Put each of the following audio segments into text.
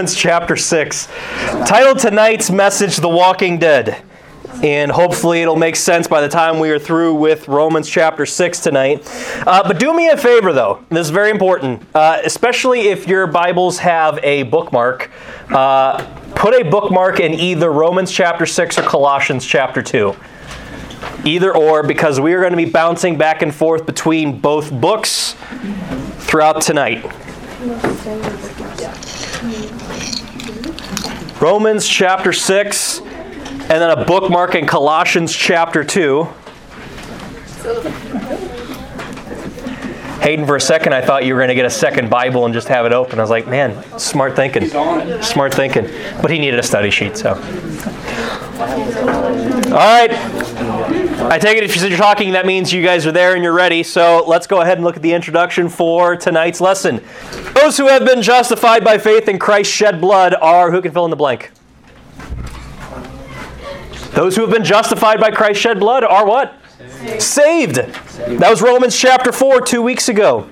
Romans chapter 6. Titled tonight's message, The Walking Dead. And hopefully it'll make sense by the time we are through with Romans chapter 6 tonight. Uh, but do me a favor, though. This is very important, uh, especially if your Bibles have a bookmark. Uh, put a bookmark in either Romans chapter 6 or Colossians chapter 2. Either or, because we are going to be bouncing back and forth between both books throughout tonight. Romans chapter 6, and then a bookmark in Colossians chapter 2. Hayden, for a second, I thought you were going to get a second Bible and just have it open. I was like, man, smart thinking. Smart thinking. But he needed a study sheet, so. All right. I take it if you're talking, that means you guys are there and you're ready. So let's go ahead and look at the introduction for tonight's lesson. Those who have been justified by faith in Christ's shed blood are, who can fill in the blank? Those who have been justified by Christ's shed blood are what? Saved. Saved. That was Romans chapter 4 two weeks ago.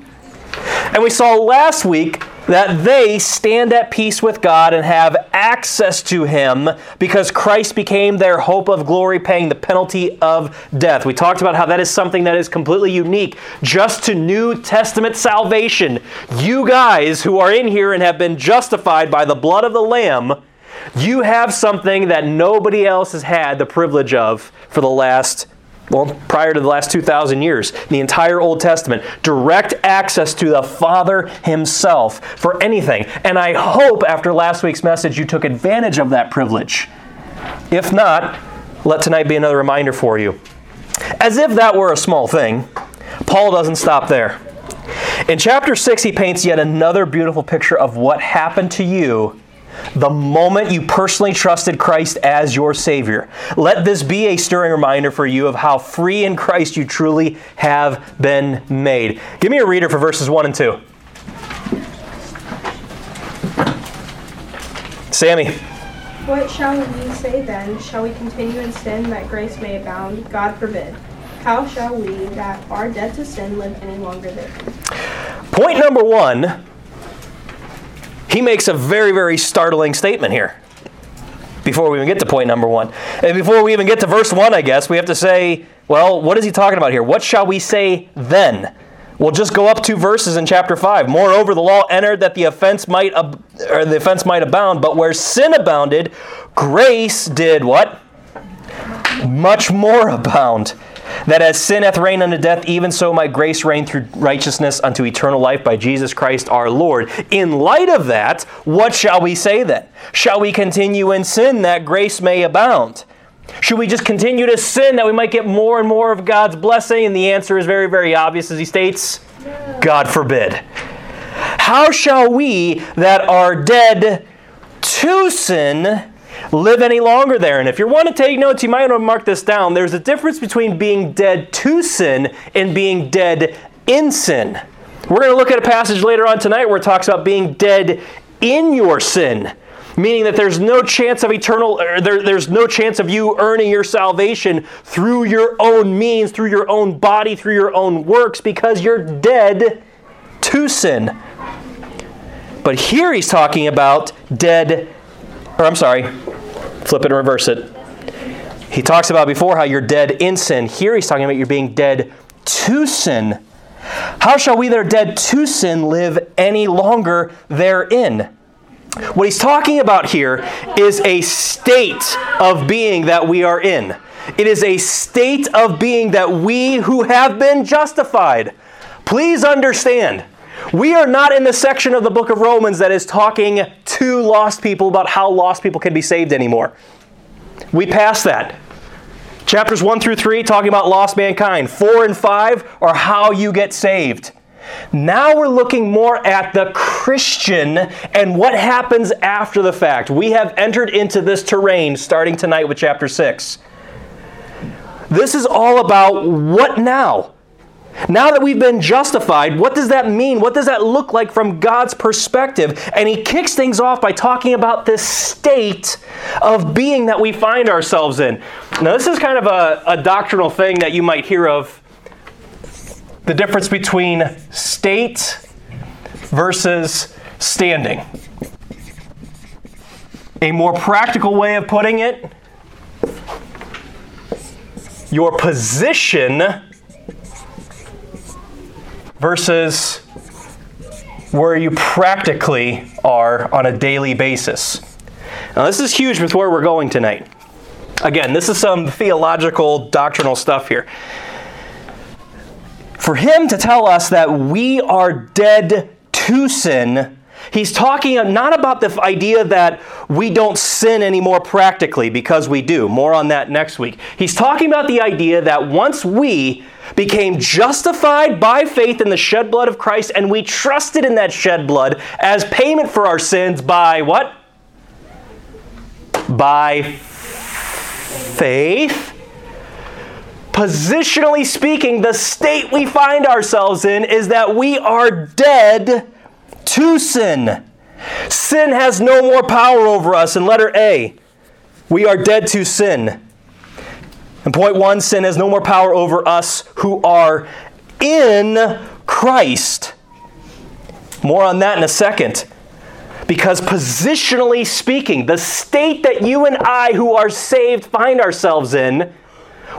And we saw last week that they stand at peace with God and have access to Him because Christ became their hope of glory, paying the penalty of death. We talked about how that is something that is completely unique just to New Testament salvation. You guys who are in here and have been justified by the blood of the Lamb, you have something that nobody else has had the privilege of for the last well, prior to the last 2,000 years, the entire Old Testament, direct access to the Father Himself for anything. And I hope after last week's message you took advantage of that privilege. If not, let tonight be another reminder for you. As if that were a small thing, Paul doesn't stop there. In chapter 6, he paints yet another beautiful picture of what happened to you the moment you personally trusted Christ as your Savior. Let this be a stirring reminder for you of how free in Christ you truly have been made. Give me a reader for verses 1 and 2. Sammy. What shall we say then? Shall we continue in sin that grace may abound? God forbid. How shall we that are dead to sin live any longer there? Point number one he makes a very, very startling statement here before we even get to point number one. And before we even get to verse one, I guess, we have to say, well, what is he talking about here? What shall we say then? We'll just go up two verses in chapter 5. Moreover, the law entered that the offense might ab- or the offense might abound, but where sin abounded, grace did what? Much more abound that as sin hath reigned unto death, even so might grace reign through righteousness unto eternal life by Jesus Christ our Lord. In light of that, what shall we say then? Shall we continue in sin that grace may abound? Should we just continue to sin that we might get more and more of God's blessing? And the answer is very, very obvious as he states God forbid. How shall we that are dead to sin live any longer there. And if you want to take notes, you might want to mark this down. There's a difference between being dead to sin and being dead in sin. We're going to look at a passage later on tonight where it talks about being dead in your sin meaning that there's no chance of eternal er, there, there's no chance of you earning your salvation through your own means through your own body through your own works because you're dead to sin but here he's talking about dead or I'm sorry, flip it and reverse it. He talks about before how you're dead in sin. Here he's talking about you're being dead to sin. How shall we that are dead to sin live any longer therein? What he's talking about here is a state of being that we are in. It is a state of being that we who have been justified. Please understand we are not in the section of the book of Romans that is talking to lost people about how lost people can be saved anymore. We pass that. Chapters 1 through 3 talking about lost mankind. 4 and 5 are how you get saved. Now we're looking more at the Christian and what happens after the fact. We have entered into this terrain starting tonight with chapter 6. This is all about what now? Now that we've been justified, what does that mean? What does that look like from God's perspective? And he kicks things off by talking about this state of being that we find ourselves in. Now, this is kind of a, a doctrinal thing that you might hear of the difference between state versus standing. A more practical way of putting it, your position versus where you practically are on a daily basis. Now, this is huge with where we're going tonight. Again, this is some theological, doctrinal stuff here. For him to tell us that we are dead to sin He's talking not about the idea that we don't sin anymore practically, because we do. More on that next week. He's talking about the idea that once we became justified by faith in the shed blood of Christ and we trusted in that shed blood as payment for our sins by what? By faith. Positionally speaking, the state we find ourselves in is that we are dead to sin. Sin has no more power over us. In letter A, we are dead to sin. And point one, sin has no more power over us who are in Christ. More on that in a second. Because positionally speaking, the state that you and I who are saved find ourselves in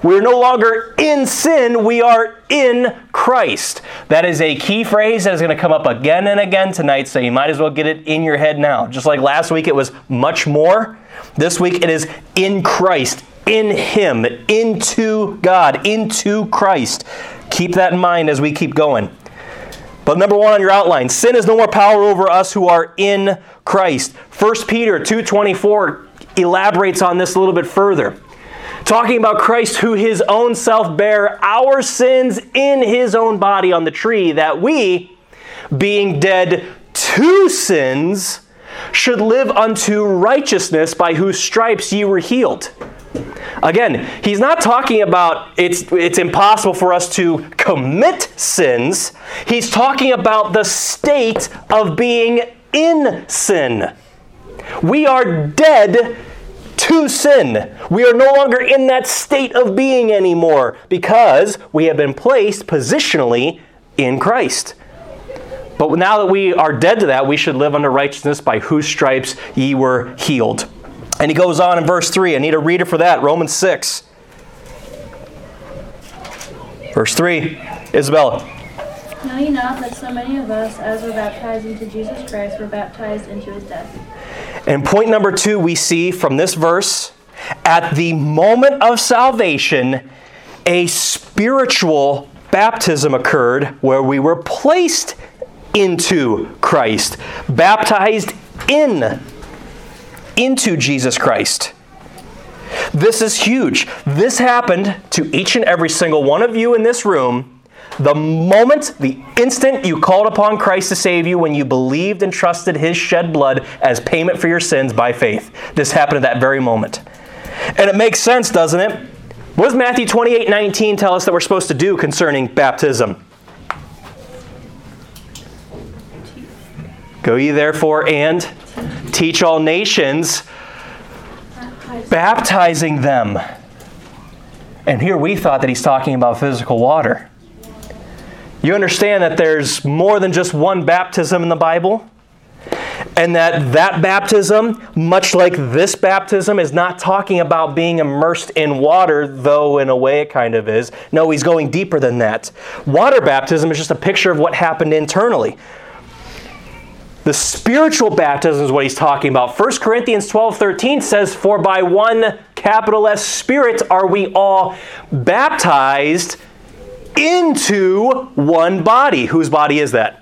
we're no longer in sin, we are in Christ. That is a key phrase that is going to come up again and again tonight, so you might as well get it in your head now. Just like last week it was much more, this week it is in Christ, in Him, into God, into Christ. Keep that in mind as we keep going. But number one on your outline, sin has no more power over us who are in Christ. 1 Peter 2.24 elaborates on this a little bit further talking about Christ who his own self bare our sins in his own body on the tree, that we, being dead to sins, should live unto righteousness, by whose stripes ye were healed. Again, he's not talking about it's, it's impossible for us to commit sins. He's talking about the state of being in sin. We are dead to sin. We are no longer in that state of being anymore because we have been placed positionally in Christ. But now that we are dead to that, we should live under righteousness by whose stripes ye were healed. And he goes on in verse 3. I need a reader for that. Romans 6. Verse 3. Isabella. Know ye not that so many of us, as were baptized into Jesus Christ, were baptized into his death? And point number two, we see from this verse at the moment of salvation, a spiritual baptism occurred where we were placed into Christ, baptized in into Jesus Christ. This is huge. This happened to each and every single one of you in this room the moment, the instant you called upon Christ to save you, when you believed and trusted his shed blood as payment for your sins by faith. This happened at that very moment. And it makes sense, doesn't it? What does Matthew 28 19 tell us that we're supposed to do concerning baptism? Go ye therefore and teach all nations, baptizing them. And here we thought that he's talking about physical water. You understand that there's more than just one baptism in the Bible? And that that baptism, much like this baptism, is not talking about being immersed in water, though in a way it kind of is. No, he's going deeper than that. Water baptism is just a picture of what happened internally. The spiritual baptism is what he's talking about. 1 Corinthians 12 13 says, For by one capital S Spirit are we all baptized into one body. Whose body is that?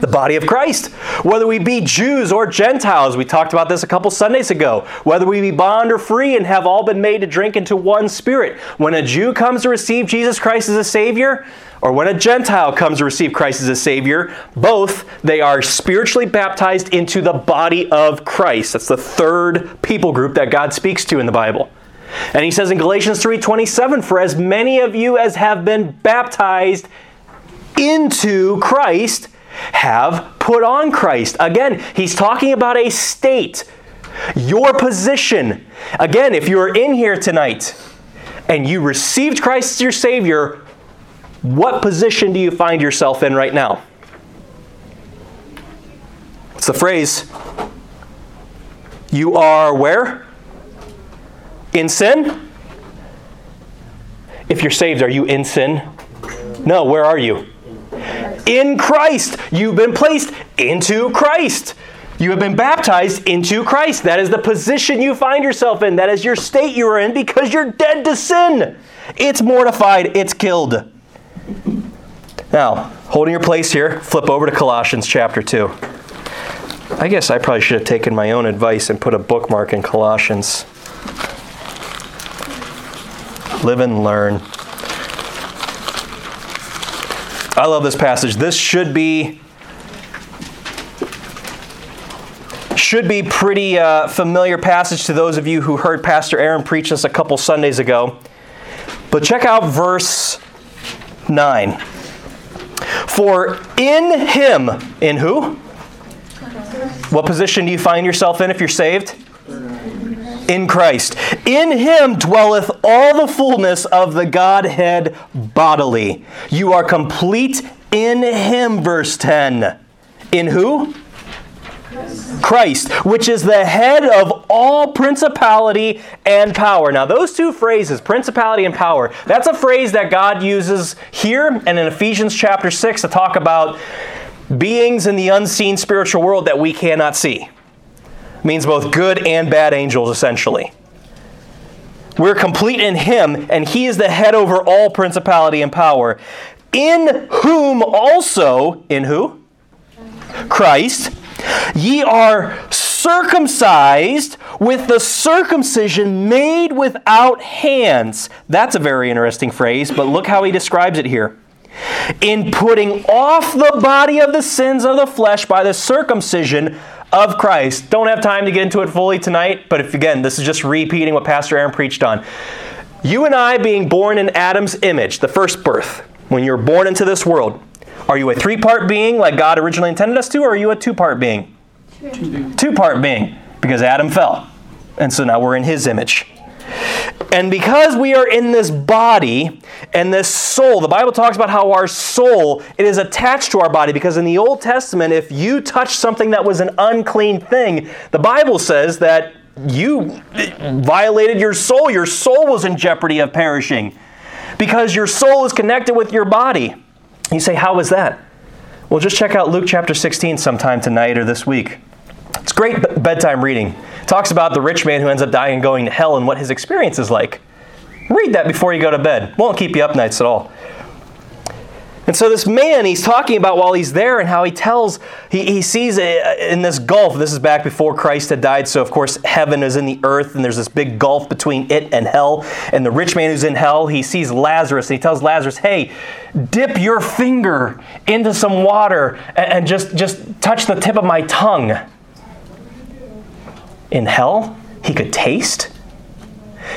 The body of Christ. Whether we be Jews or Gentiles, we talked about this a couple Sundays ago. Whether we be bond or free and have all been made to drink into one spirit. When a Jew comes to receive Jesus Christ as a Savior, or when a Gentile comes to receive Christ as a Savior, both they are spiritually baptized into the body of Christ. That's the third people group that God speaks to in the Bible. And he says in Galatians 3:27, "For as many of you as have been baptized into Christ have put on Christ." Again, he's talking about a state, your position. Again, if you are in here tonight and you received Christ as your Savior, what position do you find yourself in right now? It's the phrase You are where? In sin? If you're saved, are you in sin? No, where are you? In Christ. You've been placed into Christ. You have been baptized into Christ. That is the position you find yourself in. That is your state you are in because you're dead to sin. It's mortified, it's killed. Now, holding your place here, flip over to Colossians chapter 2. I guess I probably should have taken my own advice and put a bookmark in Colossians. Live and learn. I love this passage. This should be should be pretty uh, familiar passage to those of you who heard Pastor Aaron preach this a couple Sundays ago. But check out verse 9. For in him, in who? What position do you find yourself in if you're saved? In Christ. In him dwelleth all the fullness of the Godhead bodily. You are complete in him, verse 10. In who? Christ, which is the head of all principality and power. Now, those two phrases, principality and power, that's a phrase that God uses here and in Ephesians chapter 6 to talk about beings in the unseen spiritual world that we cannot see. Means both good and bad angels, essentially. We're complete in Him, and He is the head over all principality and power. In whom also, in who? Christ Ye are circumcised with the circumcision made without hands. That's a very interesting phrase, but look how he describes it here. In putting off the body of the sins of the flesh by the circumcision of Christ. Don't have time to get into it fully tonight, but if again, this is just repeating what Pastor Aaron preached on. You and I being born in Adam's image, the first birth, when you're born into this world, are you a three part being like God originally intended us to, or are you a two part being? Two part being, because Adam fell. And so now we're in his image. And because we are in this body and this soul, the Bible talks about how our soul it is attached to our body because in the Old Testament if you touched something that was an unclean thing, the Bible says that you violated your soul. Your soul was in jeopardy of perishing because your soul is connected with your body. You say, How is that? Well, just check out Luke chapter 16 sometime tonight or this week. It's great bedtime reading. Talks about the rich man who ends up dying and going to hell and what his experience is like. Read that before you go to bed. Won't keep you up nights at all. And so this man, he's talking about while he's there and how he tells, he, he sees in this gulf, this is back before Christ had died, so of course heaven is in the earth and there's this big gulf between it and hell. And the rich man who's in hell, he sees Lazarus and he tells Lazarus, hey, dip your finger into some water and, and just, just touch the tip of my tongue. In hell, he could taste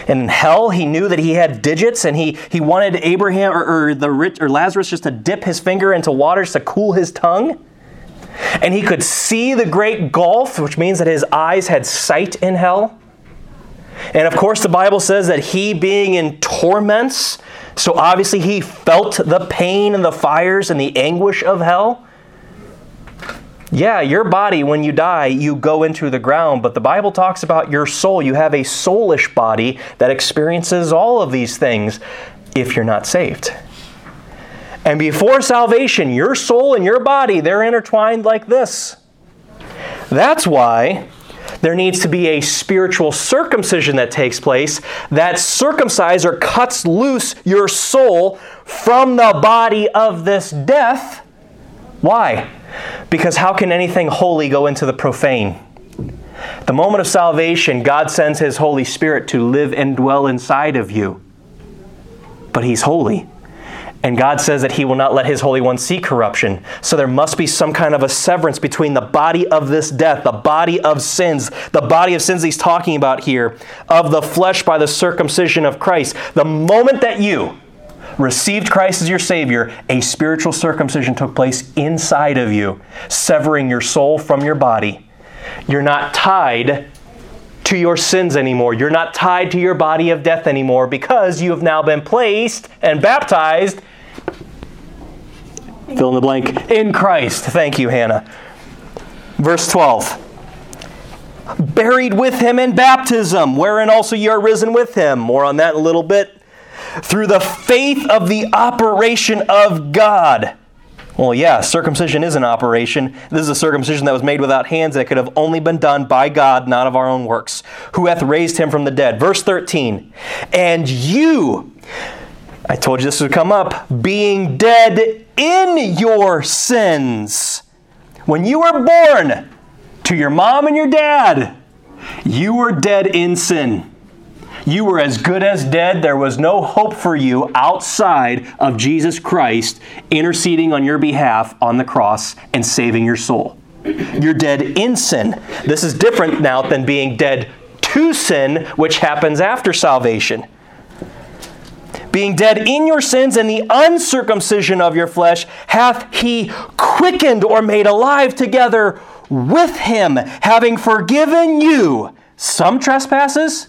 And in hell, he knew that he had digits, and he, he wanted Abraham or, or the rich, or Lazarus just to dip his finger into waters to cool his tongue. And he could see the great gulf, which means that his eyes had sight in hell. And of course, the Bible says that he being in torments, so obviously he felt the pain and the fires and the anguish of hell. Yeah, your body, when you die, you go into the ground, but the Bible talks about your soul. You have a soulish body that experiences all of these things if you're not saved. And before salvation, your soul and your body, they're intertwined like this. That's why there needs to be a spiritual circumcision that takes place that circumcises or cuts loose your soul from the body of this death. Why? Because how can anything holy go into the profane? The moment of salvation, God sends His Holy Spirit to live and dwell inside of you. But He's holy. And God says that He will not let His Holy One see corruption. So there must be some kind of a severance between the body of this death, the body of sins, the body of sins He's talking about here, of the flesh by the circumcision of Christ. The moment that you, received Christ as your Savior, a spiritual circumcision took place inside of you, severing your soul from your body. You're not tied to your sins anymore. You're not tied to your body of death anymore because you have now been placed and baptized. Fill in the blank. In Christ. Thank you, Hannah. Verse 12. buried with him in baptism, wherein also you are risen with him. More on that in a little bit. Through the faith of the operation of God. Well, yeah, circumcision is an operation. This is a circumcision that was made without hands, and it could have only been done by God, not of our own works, who hath raised him from the dead. Verse 13. And you, I told you this would come up, being dead in your sins. When you were born to your mom and your dad, you were dead in sin. You were as good as dead. There was no hope for you outside of Jesus Christ interceding on your behalf on the cross and saving your soul. You're dead in sin. This is different now than being dead to sin, which happens after salvation being dead in your sins and the uncircumcision of your flesh, hath he quickened or made alive together with him, having forgiven you some trespasses?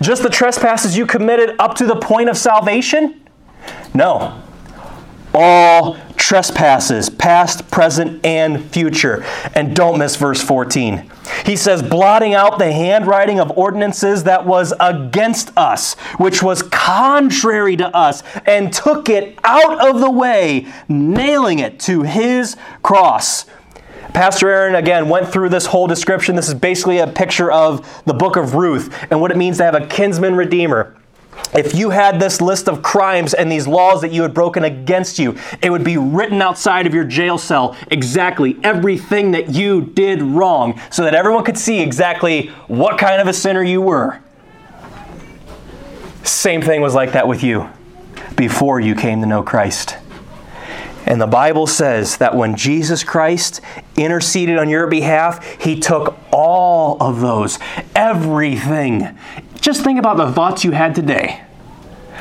Just the trespasses you committed up to the point of salvation? No. All trespasses, past, present, and future. And don't miss verse 14. He says, blotting out the handwriting of ordinances that was against us, which was contrary to us, and took it out of the way, nailing it to his cross. Pastor Aaron, again, went through this whole description. This is basically a picture of the book of Ruth and what it means to have a kinsman redeemer. If you had this list of crimes and these laws that you had broken against you, it would be written outside of your jail cell exactly everything that you did wrong so that everyone could see exactly what kind of a sinner you were. Same thing was like that with you before you came to know Christ. And the Bible says that when Jesus Christ interceded on your behalf, he took all of those, everything. Just think about the thoughts you had today,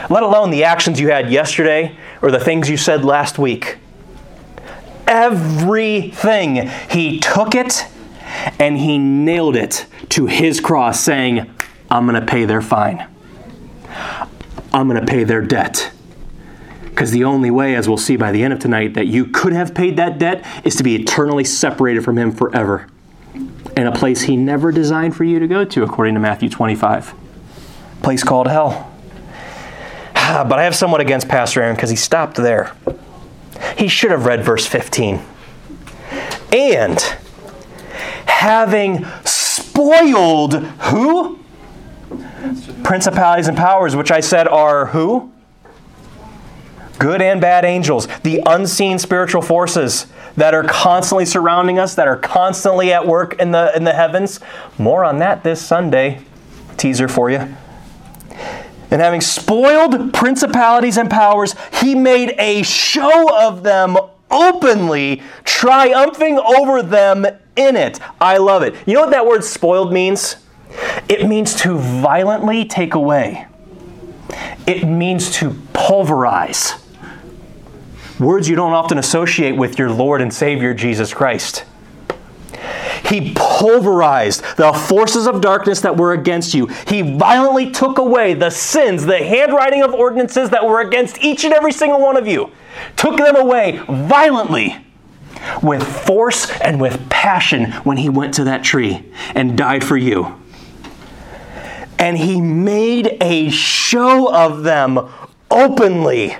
let alone the actions you had yesterday or the things you said last week. Everything. He took it and he nailed it to his cross, saying, I'm going to pay their fine. I'm going to pay their debt. Because the only way, as we'll see by the end of tonight, that you could have paid that debt is to be eternally separated from Him forever in a place He never designed for you to go to, according to Matthew 25. A place called hell. Ah, but I have somewhat against Pastor Aaron because he stopped there. He should have read verse 15. And having spoiled who? Principalities and powers, which I said are who? Good and bad angels, the unseen spiritual forces that are constantly surrounding us, that are constantly at work in the, in the heavens. More on that this Sunday. Teaser for you. And having spoiled principalities and powers, he made a show of them openly, triumphing over them in it. I love it. You know what that word spoiled means? It means to violently take away, it means to pulverize words you don't often associate with your Lord and Savior Jesus Christ. He pulverized the forces of darkness that were against you. He violently took away the sins, the handwriting of ordinances that were against each and every single one of you. Took them away violently with force and with passion when he went to that tree and died for you. And he made a show of them openly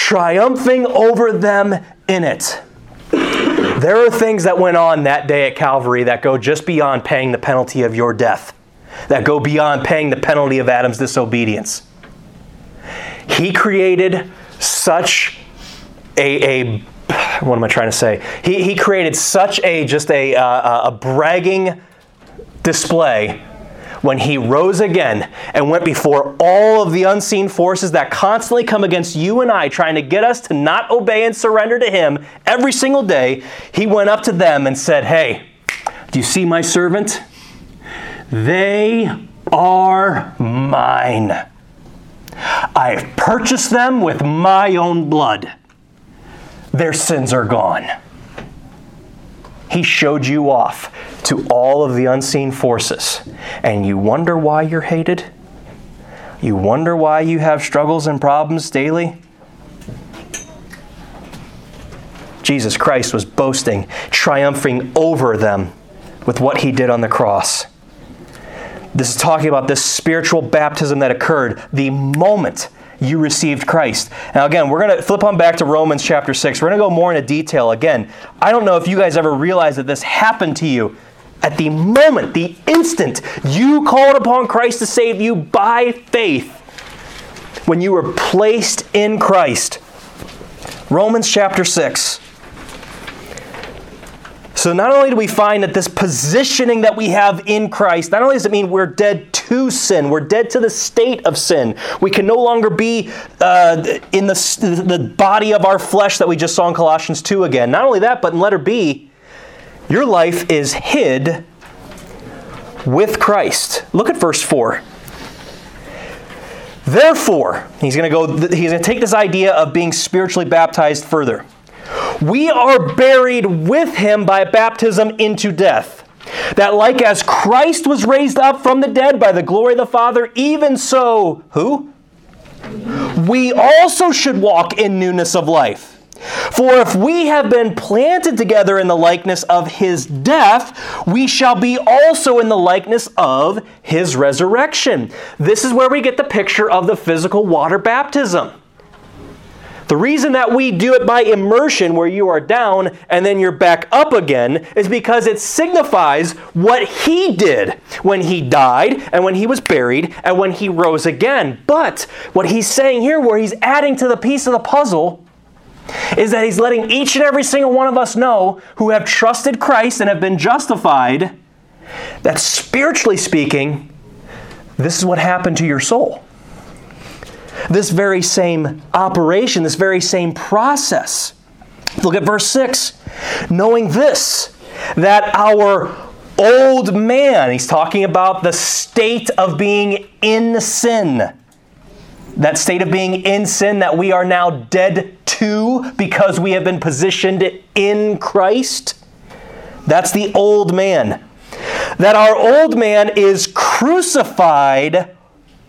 triumphing over them in it. There are things that went on that day at Calvary that go just beyond paying the penalty of your death, that go beyond paying the penalty of Adam's disobedience. He created such a, a what am I trying to say? He, he created such a just a, uh, a bragging display when he rose again and went before all of the unseen forces that constantly come against you and I, trying to get us to not obey and surrender to him every single day, he went up to them and said, Hey, do you see my servant? They are mine. I have purchased them with my own blood. Their sins are gone. He showed you off to all of the unseen forces. And you wonder why you're hated? You wonder why you have struggles and problems daily? Jesus Christ was boasting, triumphing over them with what he did on the cross. This is talking about this spiritual baptism that occurred the moment you received Christ. Now, again, we're going to flip on back to Romans chapter 6. We're going to go more into detail. Again, I don't know if you guys ever realized that this happened to you at the moment, the instant you called upon Christ to save you by faith, when you were placed in Christ. Romans chapter 6. So, not only do we find that this positioning that we have in Christ, not only does it mean we're dead to sin, we're dead to the state of sin. We can no longer be uh, in the, the body of our flesh that we just saw in Colossians 2 again. Not only that, but in letter B, your life is hid with Christ. Look at verse 4. Therefore, he's going to go he's going to take this idea of being spiritually baptized further. We are buried with him by baptism into death. That like as Christ was raised up from the dead by the glory of the Father, even so, who? We also should walk in newness of life. For if we have been planted together in the likeness of his death, we shall be also in the likeness of his resurrection. This is where we get the picture of the physical water baptism. The reason that we do it by immersion, where you are down and then you're back up again, is because it signifies what he did when he died and when he was buried and when he rose again. But what he's saying here, where he's adding to the piece of the puzzle, is that he's letting each and every single one of us know who have trusted Christ and have been justified that spiritually speaking, this is what happened to your soul this very same operation, this very same process. Look at verse 6. Knowing this, that our old man, he's talking about the state of being in sin. That state of being in sin that we are now dead to because we have been positioned in Christ. That's the old man. That our old man is crucified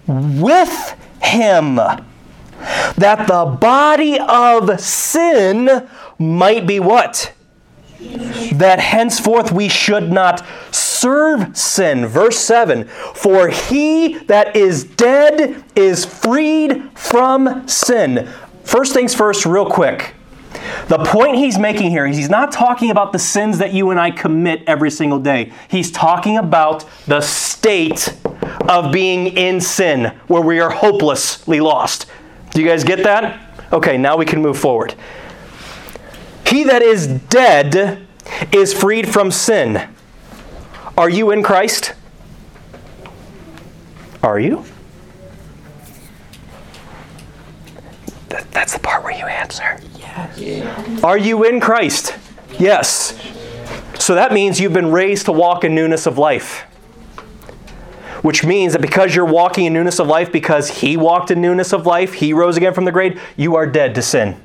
with him, that the body of sin might be what? That henceforth we should not serve sin. Verse 7 For he that is dead is freed from sin. First things first, real quick. The point he's making here is he's not talking about the sins that you and I commit every single day. He's talking about the state of being in sin where we are hopelessly lost. Do you guys get that? Okay, now we can move forward. He that is dead is freed from sin. Are you in Christ? Are you? That's the part where you answer. Are you in Christ? Yes. So that means you've been raised to walk in newness of life. Which means that because you're walking in newness of life, because He walked in newness of life, He rose again from the grave, you are dead to sin.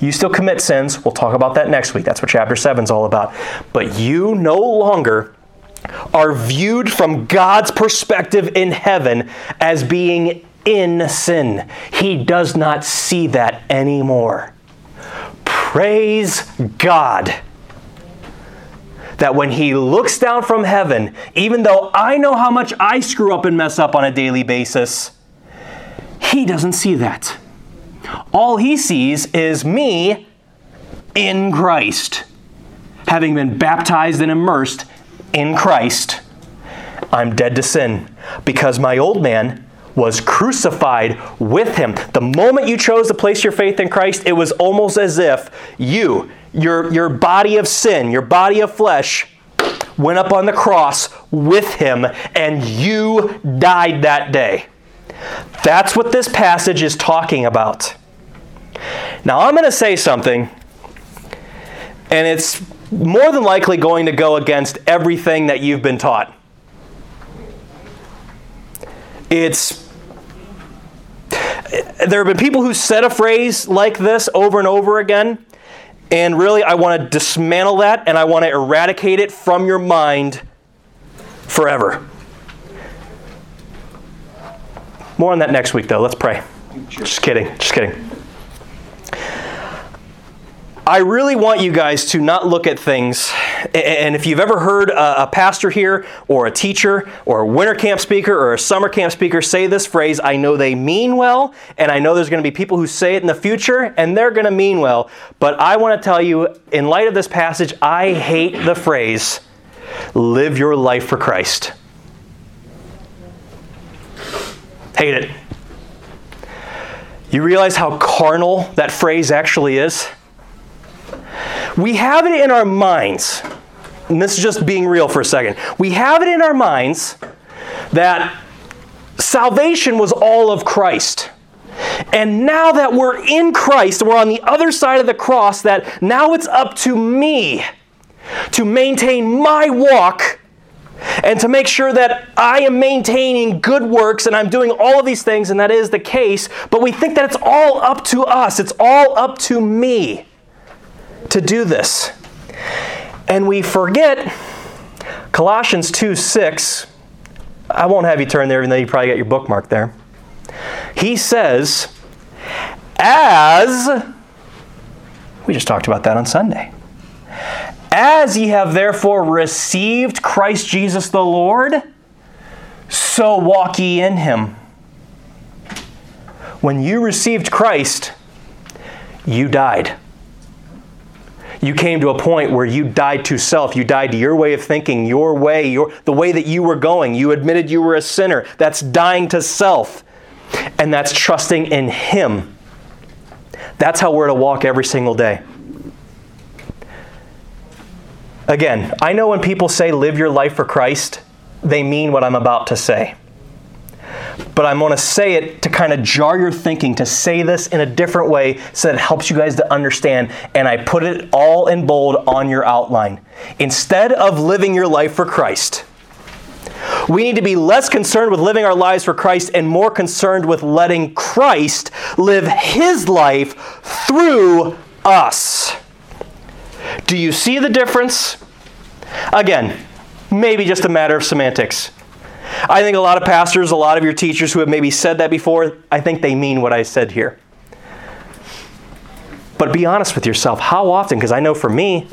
You still commit sins. We'll talk about that next week. That's what chapter 7 is all about. But you no longer are viewed from God's perspective in heaven as being in sin. He does not see that anymore. Praise God that when he looks down from heaven, even though I know how much I screw up and mess up on a daily basis, he doesn't see that. All he sees is me in Christ, having been baptized and immersed in Christ. I'm dead to sin because my old man was crucified with him. The moment you chose to place your faith in Christ, it was almost as if you, your, your body of sin, your body of flesh, went up on the cross with him and you died that day. That's what this passage is talking about. Now, I'm going to say something, and it's more than likely going to go against everything that you've been taught. It's there have been people who said a phrase like this over and over again, and really I want to dismantle that and I want to eradicate it from your mind forever. More on that next week, though. Let's pray. Just kidding. Just kidding. I really want you guys to not look at things. And if you've ever heard a, pastor here, or a teacher, or a winter camp speaker, or a summer camp speaker say this phrase, I know they mean well, and I know there's going to be people who say it in the future, and they're going to mean well. But I want to tell you, in light of this passage, I hate the phrase, live your life for Christ. Hate it. You realize how carnal that phrase actually is? We have it in our minds, and this is just being real for a second. We have it in our minds that salvation was all of Christ. And now that we're in Christ, we're on the other side of the cross, that now it's up to me to maintain my walk and to make sure that I am maintaining good works and I'm doing all of these things, and that is the case, but we think that it's all up to us, it's all up to me to do this. And we forget Colossians 2 6. I won't have you turn there, even though you probably got your bookmark there. He says, As, we just talked about that on Sunday. As ye have therefore received Christ Jesus the Lord, so walk ye in him. When you received Christ, you died you came to a point where you died to self. You died to your way of thinking, your way, your, the way that you were going. You admitted you were a sinner. That's dying to self. And that's trusting in Him. That's how we're to walk every single day. Again, I know when people say live your life for Christ, they mean what I'm about to say but I'm going to say it to kind of jar your thinking, to say this in a different way so that it helps you guys to understand. And I put it all in bold on your outline. Instead of living your life for Christ, we need to be less concerned with living our lives for Christ and more concerned with letting Christ live his life through us. Do you see the difference? Again, maybe just a matter of semantics. I think a lot of pastors, a lot of your teachers who have maybe said that before, I think they mean what I said here. But be honest with yourself. How often? Because I know for me,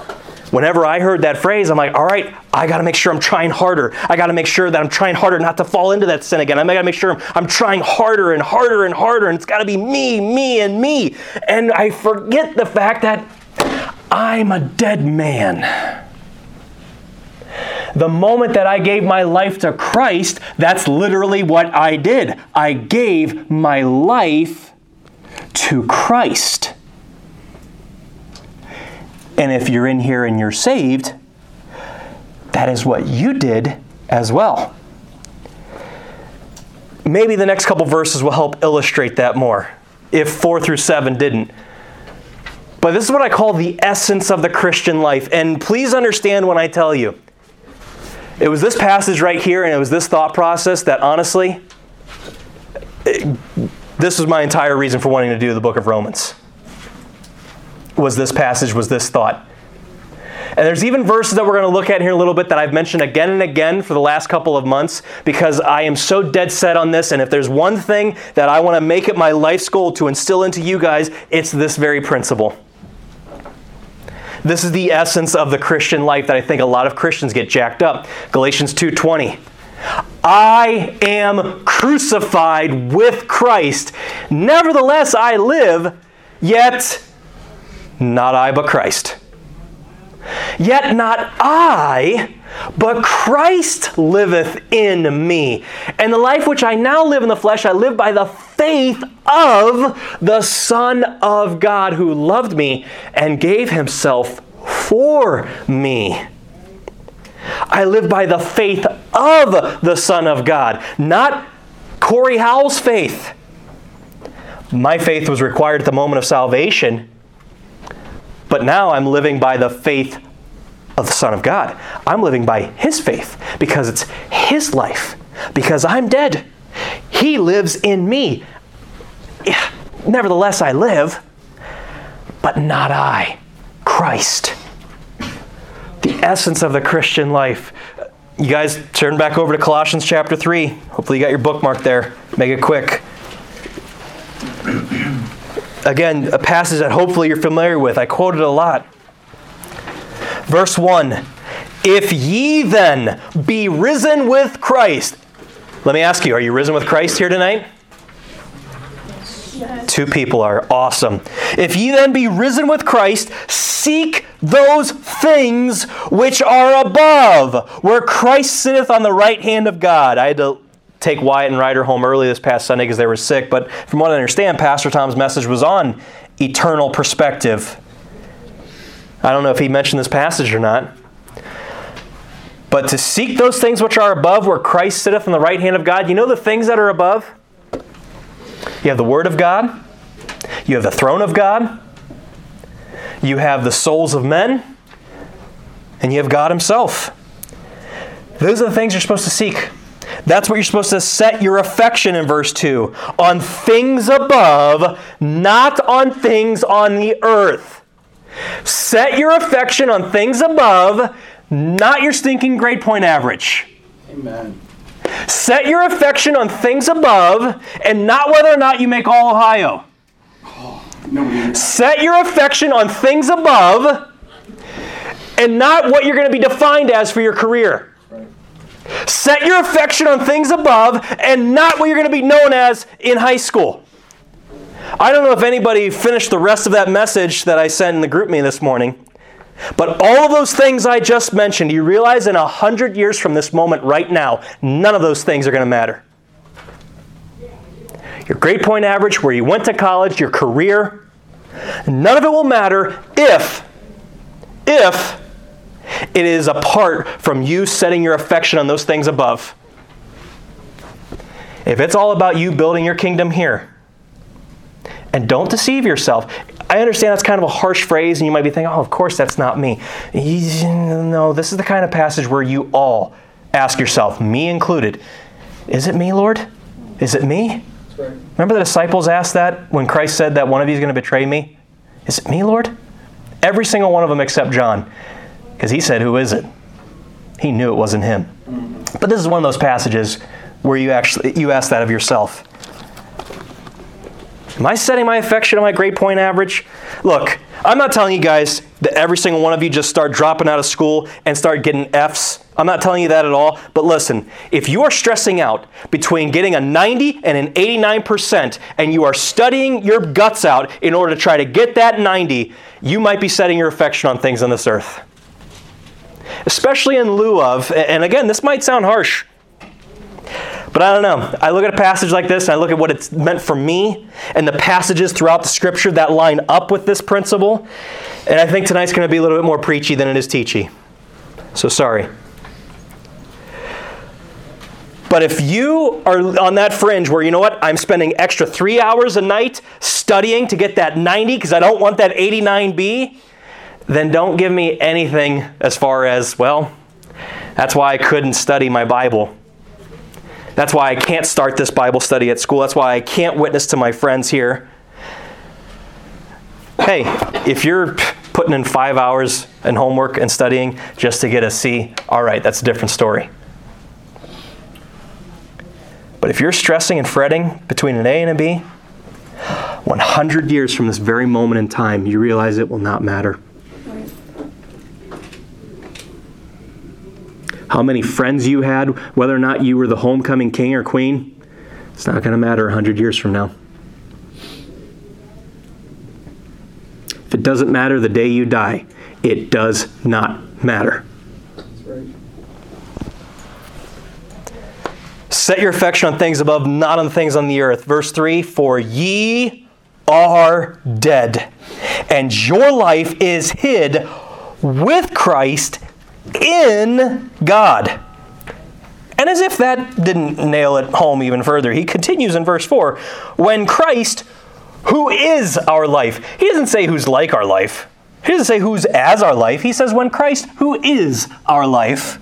whenever I heard that phrase, I'm like, all right, I got to make sure I'm trying harder. I got to make sure that I'm trying harder not to fall into that sin again. I got to make sure I'm trying harder and harder and harder, and it's got to be me, me, and me. And I forget the fact that I'm a dead man. The moment that I gave my life to Christ, that's literally what I did. I gave my life to Christ. And if you're in here and you're saved, that is what you did as well. Maybe the next couple verses will help illustrate that more, if 4 through 7 didn't. But this is what I call the essence of the Christian life. And please understand when I tell you it was this passage right here, and it was this thought process that honestly, it, this was my entire reason for wanting to do the book of Romans. Was this passage, was this thought. And there's even verses that we're going to look at here a little bit that I've mentioned again and again for the last couple of months because I am so dead set on this. And if there's one thing that I want to make it my life's goal to instill into you guys, it's this very principle. This is the essence of the Christian life that I think a lot of Christians get jacked up. Galatians 2:20. I am crucified with Christ. Nevertheless I live, yet not I but Christ. Yet not I, but Christ liveth in me. And the life which I now live in the flesh, I live by the faith of the Son of God who loved me and gave himself for me. I live by the faith of the Son of God, not Corey Howell's faith. My faith was required at the moment of salvation, but now I'm living by the faith of the Son of God. I'm living by His faith because it's His life. Because I'm dead, He lives in me. Nevertheless, I live, but not I, Christ. The essence of the Christian life. You guys turn back over to Colossians chapter 3. Hopefully, you got your bookmark there. Make it quick. Again, a passage that hopefully you're familiar with. I quote it a lot. Verse 1 If ye then be risen with Christ. Let me ask you, are you risen with Christ here tonight? Two people are awesome. If ye then be risen with Christ, seek those things which are above, where Christ sitteth on the right hand of God. I had to take Wyatt and Ryder home early this past Sunday because they were sick, but from what I understand, Pastor Tom's message was on eternal perspective. I don't know if he mentioned this passage or not. But to seek those things which are above, where Christ sitteth on the right hand of God, you know the things that are above? You have the Word of God, you have the throne of God, you have the souls of men, and you have God Himself. Those are the things you're supposed to seek. That's what you're supposed to set your affection in verse 2 on things above, not on things on the earth. Set your affection on things above, not your stinking grade point average. Amen. Set your affection on things above and not whether or not you make all Ohio. Nobody. Set your affection on things above and not what you're going to be defined as for your career. Set your affection on things above and not what you're going to be known as in high school. I don't know if anybody finished the rest of that message that I sent in the GroupMe this morning, but all of those things I just mentioned, you realize in a hundred years from this moment right now, none of those things are going to matter. Your grade point average, where you went to college, your career, none of it will matter if, if it is apart from you setting your affection on those things above. If it's all about you building your kingdom here, and don't deceive yourself. I understand that's kind of a harsh phrase, and you might be thinking, oh, of course that's not me. No, this is the kind of passage where you all ask yourself, me included, is it me, Lord? Is it me? Right. Remember the disciples asked that when Christ said that one of you is going to betray me? Is it me, Lord? Every single one of them except John. Because he said, Who is it? He knew it wasn't him. But this is one of those passages where you actually you ask that of yourself. Am I setting my affection on my grade point average? Look, I'm not telling you guys that every single one of you just start dropping out of school and start getting F's. I'm not telling you that at all. But listen, if you are stressing out between getting a 90 and an 89%, and you are studying your guts out in order to try to get that 90, you might be setting your affection on things on this earth. Especially in lieu of, and again, this might sound harsh, but I don't know. I look at a passage like this and I look at what it's meant for me and the passages throughout the scripture that line up with this principle. And I think tonight's going to be a little bit more preachy than it is teachy. So sorry. But if you are on that fringe where, you know what, I'm spending extra three hours a night studying to get that 90 because I don't want that 89B, then don't give me anything as far as, well, that's why I couldn't study my Bible. That's why I can't start this Bible study at school. That's why I can't witness to my friends here. Hey, if you're putting in five hours in homework and studying just to get a C, all right, that's a different story. But if you're stressing and fretting between an A and a B, 100 years from this very moment in time, you realize it will not matter. How many friends you had, whether or not you were the homecoming king or queen, it's not going to matter 100 years from now. If it doesn't matter the day you die, it does not matter. Set your affection on things above, not on things on the earth. Verse 3 For ye are dead, and your life is hid with Christ in God. And as if that didn't nail it home even further, he continues in verse 4 when Christ, who is our life, he doesn't say who's like our life, he doesn't say who's as our life, he says when Christ, who is our life,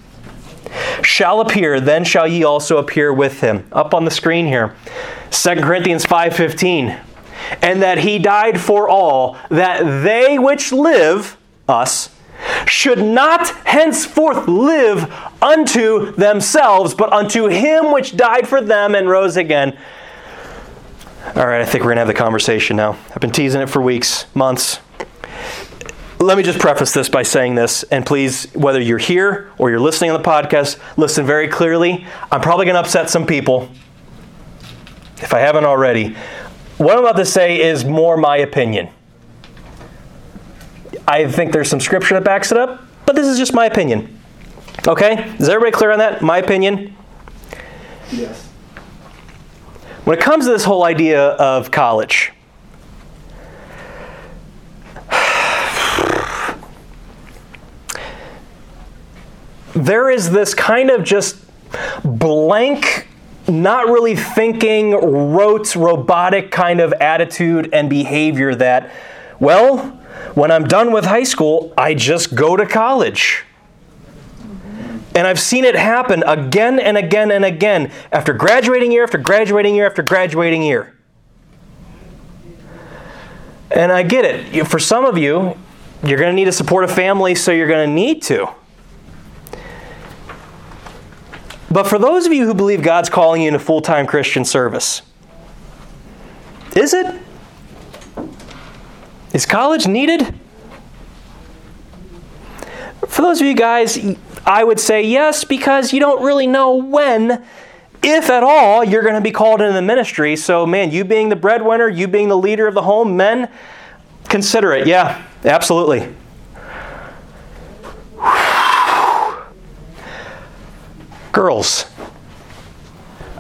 shall appear, then shall ye also appear with him. Up on the screen here. 2 Corinthians 5:15. And that he died for all, that they which live, us, should not henceforth live unto themselves, but unto him which died for them and rose again. All right, I think we're going to have the conversation now. I've been teasing it for weeks, months. Let me just preface this by saying this, and please, whether you're here or you're listening on the podcast, listen very clearly. I'm probably going to upset some people if I haven't already. What I'm about to say is more my opinion. I think there's some scripture that backs it up, but this is just my opinion. Okay? Is everybody clear on that? My opinion? Yes. When it comes to this whole idea of college, there is this kind of just blank, not really thinking, rote, robotic kind of attitude and behavior that, well, when I'm done with high school, I just go to college. And I've seen it happen again and again and again after graduating year after graduating year after graduating year. And I get it. For some of you, you're going to need to support a family, so you're going to need to. But for those of you who believe God's calling you into full time Christian service, is it? Is college needed? For those of you guys, I would say yes, because you don't really know when, if at all, you're going to be called into the ministry. So, man, you being the breadwinner, you being the leader of the home, men, consider it. Yeah, absolutely. Girls,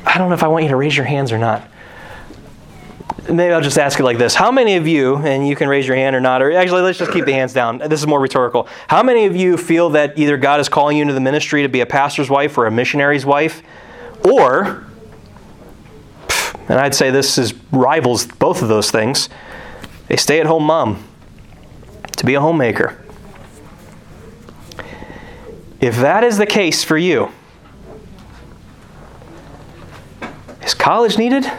I don't know if I want you to raise your hands or not. Maybe I'll just ask it like this. How many of you, and you can raise your hand or not, or actually let's just keep the hands down. This is more rhetorical. How many of you feel that either God is calling you into the ministry to be a pastor's wife or a missionary's wife? Or, and I'd say this is rivals both of those things, a stay at home mom, to be a homemaker. If that is the case for you, is college needed?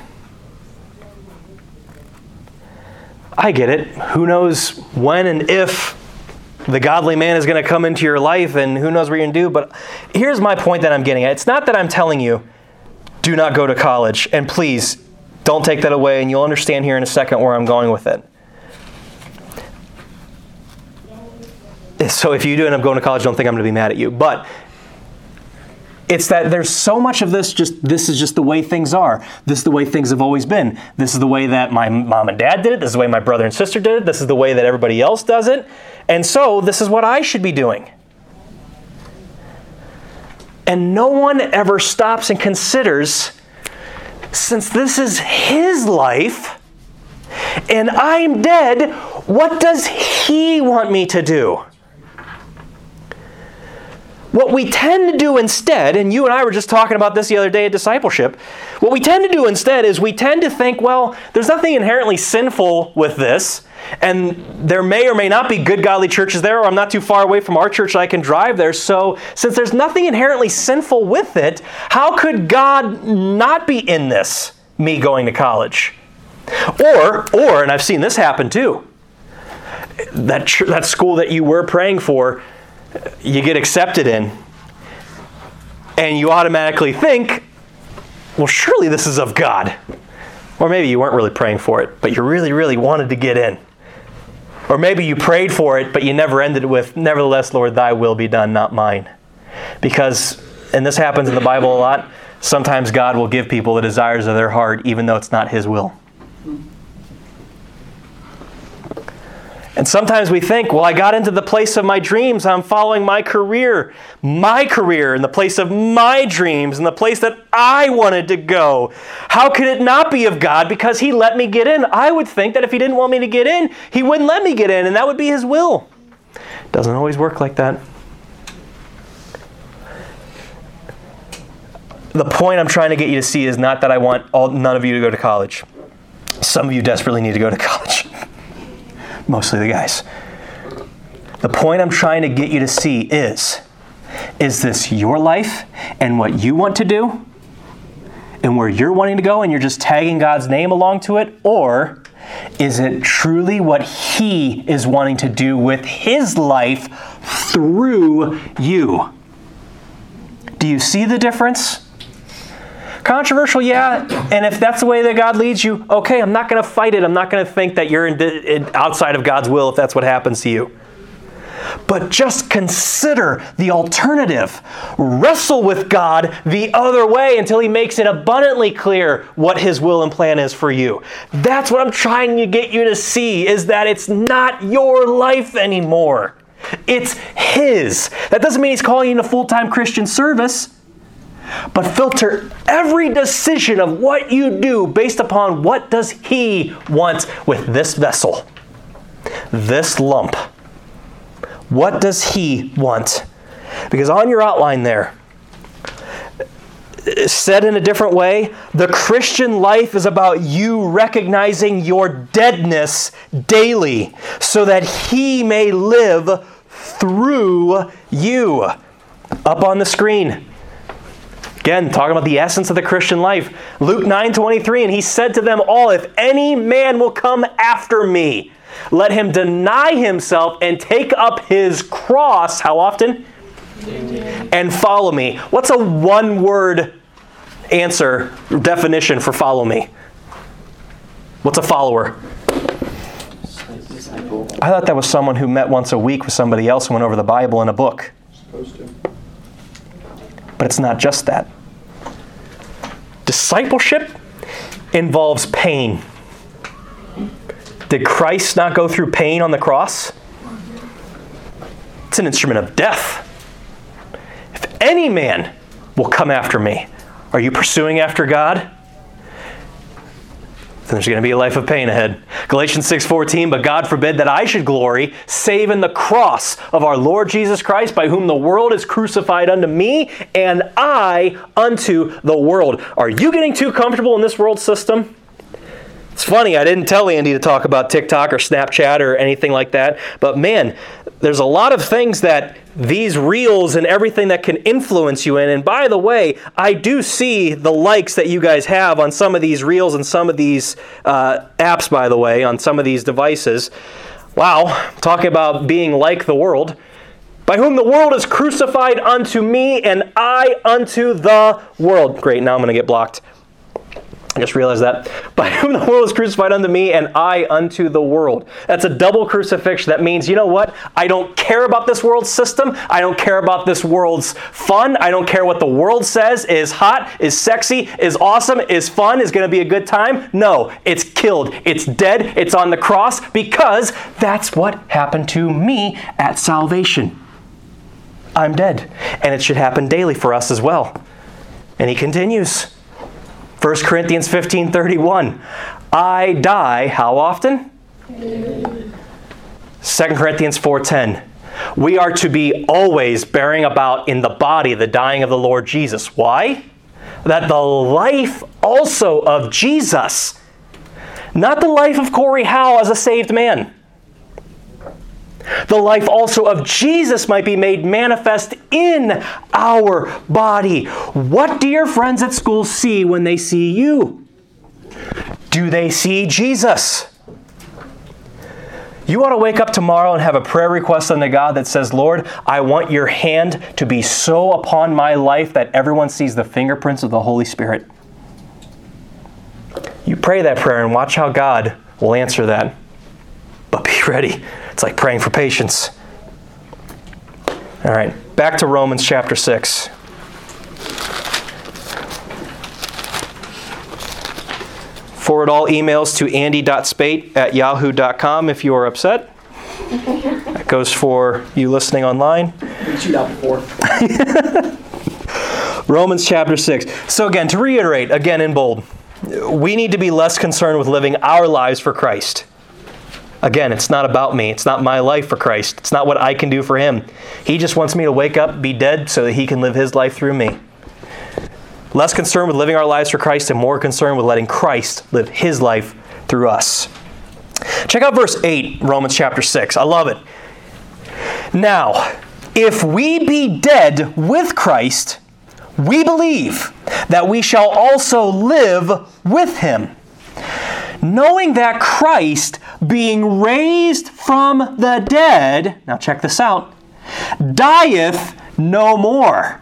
I get it. Who knows when and if the godly man is going to come into your life and who knows what you're going to do. But here's my point that I'm getting at. It's not that I'm telling you, do not go to college. And please, don't take that away, and you'll understand here in a second where I'm going with it. So if you do end up going to college, don't think I'm going to be mad at you. But it's that there's so much of this just this is just the way things are. This is the way things have always been. This is the way that my mom and dad did it. This is the way my brother and sister did it. This is the way that everybody else does it. And so this is what I should be doing. And no one ever stops and considers since this is his life and I'm dead, what does he want me to do? What we tend to do instead, and you and I were just talking about this the other day at discipleship, what we tend to do instead is we tend to think, well, there's nothing inherently sinful with this, and there may or may not be good godly churches there, or I'm not too far away from our church that I can drive there. So, since there's nothing inherently sinful with it, how could God not be in this, me going to college? Or, or, and I've seen this happen too. That, that school that you were praying for, you get accepted in, and you automatically think, well, surely this is of God. Or maybe you weren't really praying for it, but you really, really wanted to get in. Or maybe you prayed for it, but you never ended it with, Nevertheless, Lord, thy will be done, not mine. Because, and this happens in the Bible a lot, sometimes God will give people the desires of their heart, even though it's not his will. And sometimes we think, well, I got into the place of my dreams. I'm following my career, my career, in the place of my dreams, in the place that I wanted to go. How could it not be of God? Because He let me get in. I would think that if He didn't want me to get in, He wouldn't let me get in, and that would be His will. Doesn't always work like that. The point I'm trying to get you to see is not that I want all, none of you to go to college. Some of you desperately need to go to college mostly the guys. The point I'm trying to get you to see is is this your life and what you want to do and where you're wanting to go and you're just tagging God's name along to it? Or is it truly what He is wanting to do with His life through you? Do you see the difference? Controversial, yeah. And if that's the way that God leads you, okay, I'm not going to fight it. I'm not going to think that you're in, in, outside of God's will if that's what happens to you. But just consider the alternative. Wrestle with God the other way until He makes it abundantly clear what His will and plan is for you. That's what I'm trying to get you to see is that it's not your life anymore. It's His. That doesn't mean He's calling you into full time Christian service. But filter every decision of what you do based upon what does He want with this vessel, this lump. What does He want? Because on your outline there, said in a different way, the Christian life is about you recognizing your deadness daily so that He may live through you. Up on the screen. Again, talking about the essence of the Christian life. Luke 9 23, and he said to them all, If any man will come after me, let him deny himself and take up his cross. How often? And follow me. What's a one word answer, definition for follow me? What's a follower? I thought that was someone who met once a week with somebody else and went over the Bible in a book. Supposed to. But it's not just that. Discipleship involves pain. Did Christ not go through pain on the cross? It's an instrument of death. If any man will come after me, are you pursuing after God? Then there's going to be a life of pain ahead. Galatians 6:14, but God forbid that I should glory save in the cross of our Lord Jesus Christ, by whom the world is crucified unto me and I unto the world. Are you getting too comfortable in this world system? It's funny, I didn't tell Andy to talk about TikTok or Snapchat or anything like that, but man, there's a lot of things that these reels and everything that can influence you in. And by the way, I do see the likes that you guys have on some of these reels and some of these uh, apps, by the way, on some of these devices. Wow, talking about being like the world. By whom the world is crucified unto me, and I unto the world. Great, now I'm going to get blocked. I just realized that. By whom the world is crucified unto me, and I unto the world. That's a double crucifixion. That means, you know what? I don't care about this world system. I don't care about this world's fun. I don't care what the world says is hot, is sexy, is awesome, is fun, is going to be a good time. No, it's killed. It's dead. It's on the cross because that's what happened to me at salvation. I'm dead. And it should happen daily for us as well. And he continues. 1 Corinthians 15 31. I die how often? 2 Corinthians 4:10. We are to be always bearing about in the body the dying of the Lord Jesus. Why? That the life also of Jesus, not the life of Corey Howe as a saved man, the life also of Jesus might be made manifest in our body. What do your friends at school see when they see you? Do they see Jesus? You want to wake up tomorrow and have a prayer request unto God that says, Lord, I want your hand to be so upon my life that everyone sees the fingerprints of the Holy Spirit. You pray that prayer and watch how God will answer that. But be ready. It's like praying for patience. All right, back to Romans chapter 6. Forward all emails to andy.spate at yahoo.com if you are upset. That goes for you listening online. You out before. Romans chapter 6. So, again, to reiterate, again in bold, we need to be less concerned with living our lives for Christ. Again, it's not about me. It's not my life for Christ. It's not what I can do for Him. He just wants me to wake up, be dead, so that He can live His life through me. Less concerned with living our lives for Christ and more concerned with letting Christ live His life through us. Check out verse 8, Romans chapter 6. I love it. Now, if we be dead with Christ, we believe that we shall also live with him. Knowing that Christ, being raised from the dead, now check this out, dieth no more.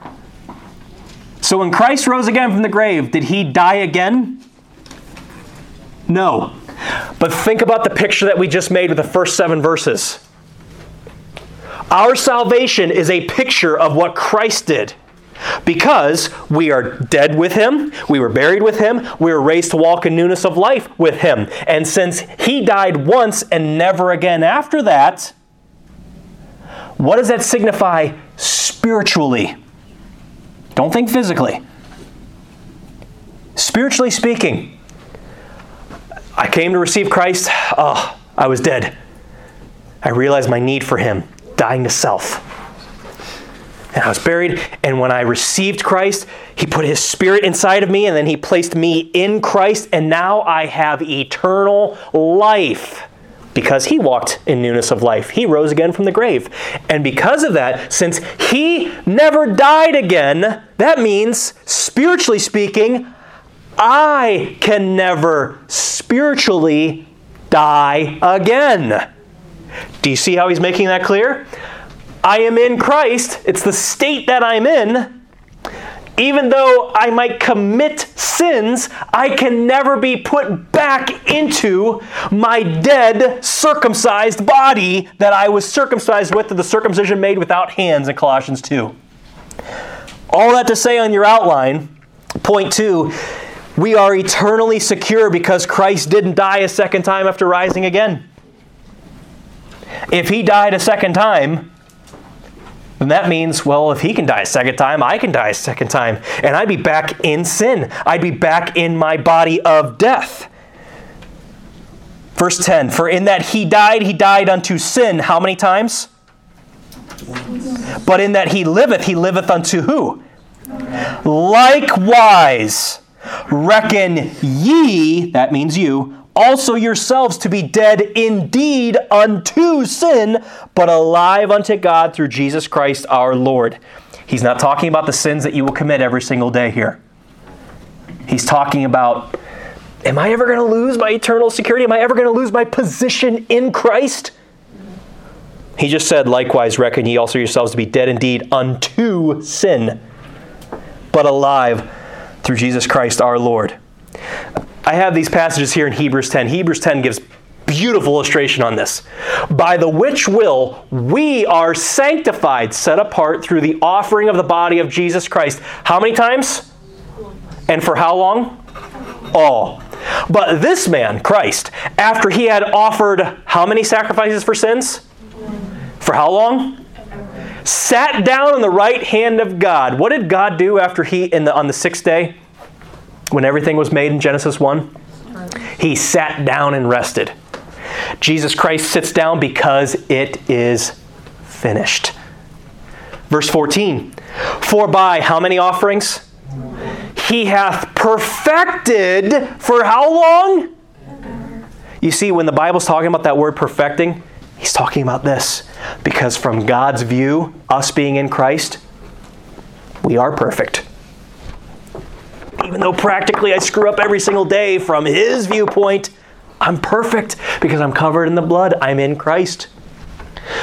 So when Christ rose again from the grave, did he die again? No. But think about the picture that we just made with the first seven verses. Our salvation is a picture of what Christ did. Because we are dead with him, we were buried with him, we were raised to walk in newness of life with him. And since he died once and never again after that, what does that signify spiritually? Don't think physically. Spiritually speaking, I came to receive Christ. Oh, I was dead. I realized my need for him, dying to self and I was buried. And when I received Christ, He put His Spirit inside of me, and then He placed me in Christ, and now I have eternal life because He walked in newness of life. He rose again from the grave. And because of that, since He never died again, that means, spiritually speaking, I can never spiritually die again. Do you see how he's making that clear? I am in Christ, it's the state that I'm in. Even though I might commit sins, I can never be put back into my dead, circumcised body that I was circumcised with, the circumcision made without hands in Colossians 2. All that to say on your outline, point two, we are eternally secure because Christ didn't die a second time after rising again. If he died a second time, then that means, well, if he can die a second time, I can die a second time. And I'd be back in sin. I'd be back in my body of death. Verse 10 For in that he died, he died unto sin. How many times? But in that he liveth, he liveth unto who? Likewise, reckon ye, that means you, also yourselves to be dead indeed unto sin, but alive unto God through Jesus Christ our Lord. He's not talking about the sins that you will commit every single day here. He's talking about Am I ever going to lose my eternal security? Am I ever going to lose my position in Christ? He just said, Likewise, reckon ye also yourselves to be dead indeed unto sin, but alive through Jesus Christ our Lord. I have these passages here in Hebrews 10. Hebrews 10 gives beautiful illustration on this. By the which will we are sanctified, set apart through the offering of the body of Jesus Christ. How many times? And for how long? All. But this man, Christ, after he had offered how many sacrifices for sins? For how long? Sat down on the right hand of God. What did God do after he in the on the sixth day? When everything was made in Genesis 1? He sat down and rested. Jesus Christ sits down because it is finished. Verse 14 For by how many offerings? He hath perfected for how long? You see, when the Bible's talking about that word perfecting, he's talking about this. Because from God's view, us being in Christ, we are perfect even though practically I screw up every single day from his viewpoint, I'm perfect because I'm covered in the blood. I'm in Christ.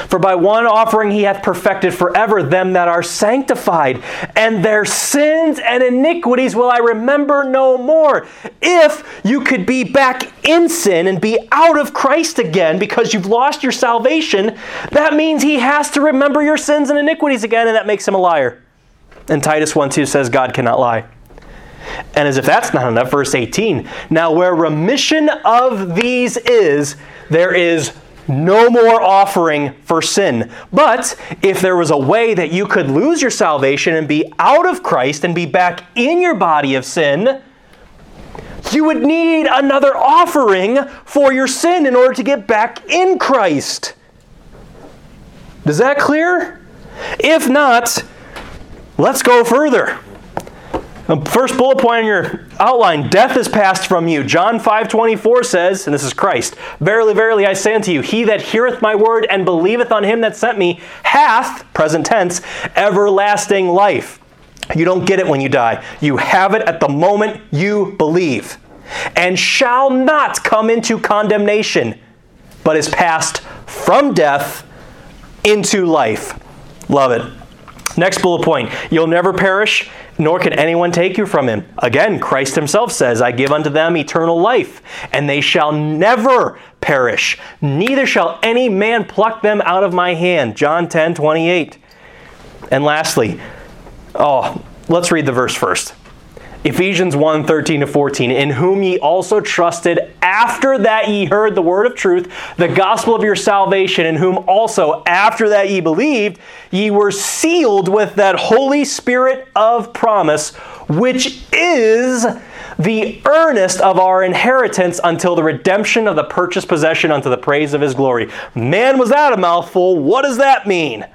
For by one offering he hath perfected forever them that are sanctified, and their sins and iniquities will I remember no more. If you could be back in sin and be out of Christ again because you've lost your salvation, that means he has to remember your sins and iniquities again, and that makes him a liar. And Titus 1 2 says, God cannot lie. And as if that's not enough, verse 18 Now, where remission of these is, there is no more offering for sin. But if there was a way that you could lose your salvation and be out of Christ and be back in your body of sin, you would need another offering for your sin in order to get back in Christ. Is that clear? If not, let's go further. The first bullet point on your outline, death is passed from you. John 5 24 says, and this is Christ, Verily, verily, I say unto you, he that heareth my word and believeth on him that sent me hath, present tense, everlasting life. You don't get it when you die. You have it at the moment you believe. And shall not come into condemnation, but is passed from death into life. Love it. Next bullet point you'll never perish nor can anyone take you from him. Again, Christ himself says, I give unto them eternal life, and they shall never perish, neither shall any man pluck them out of my hand. John 10 28. And lastly, oh, let's read the verse first. Ephesians 1 13 to 14, in whom ye also trusted after that ye heard the word of truth, the gospel of your salvation, in whom also after that ye believed, ye were sealed with that Holy Spirit of promise, which is the earnest of our inheritance until the redemption of the purchased possession unto the praise of his glory. Man, was that a mouthful? What does that mean?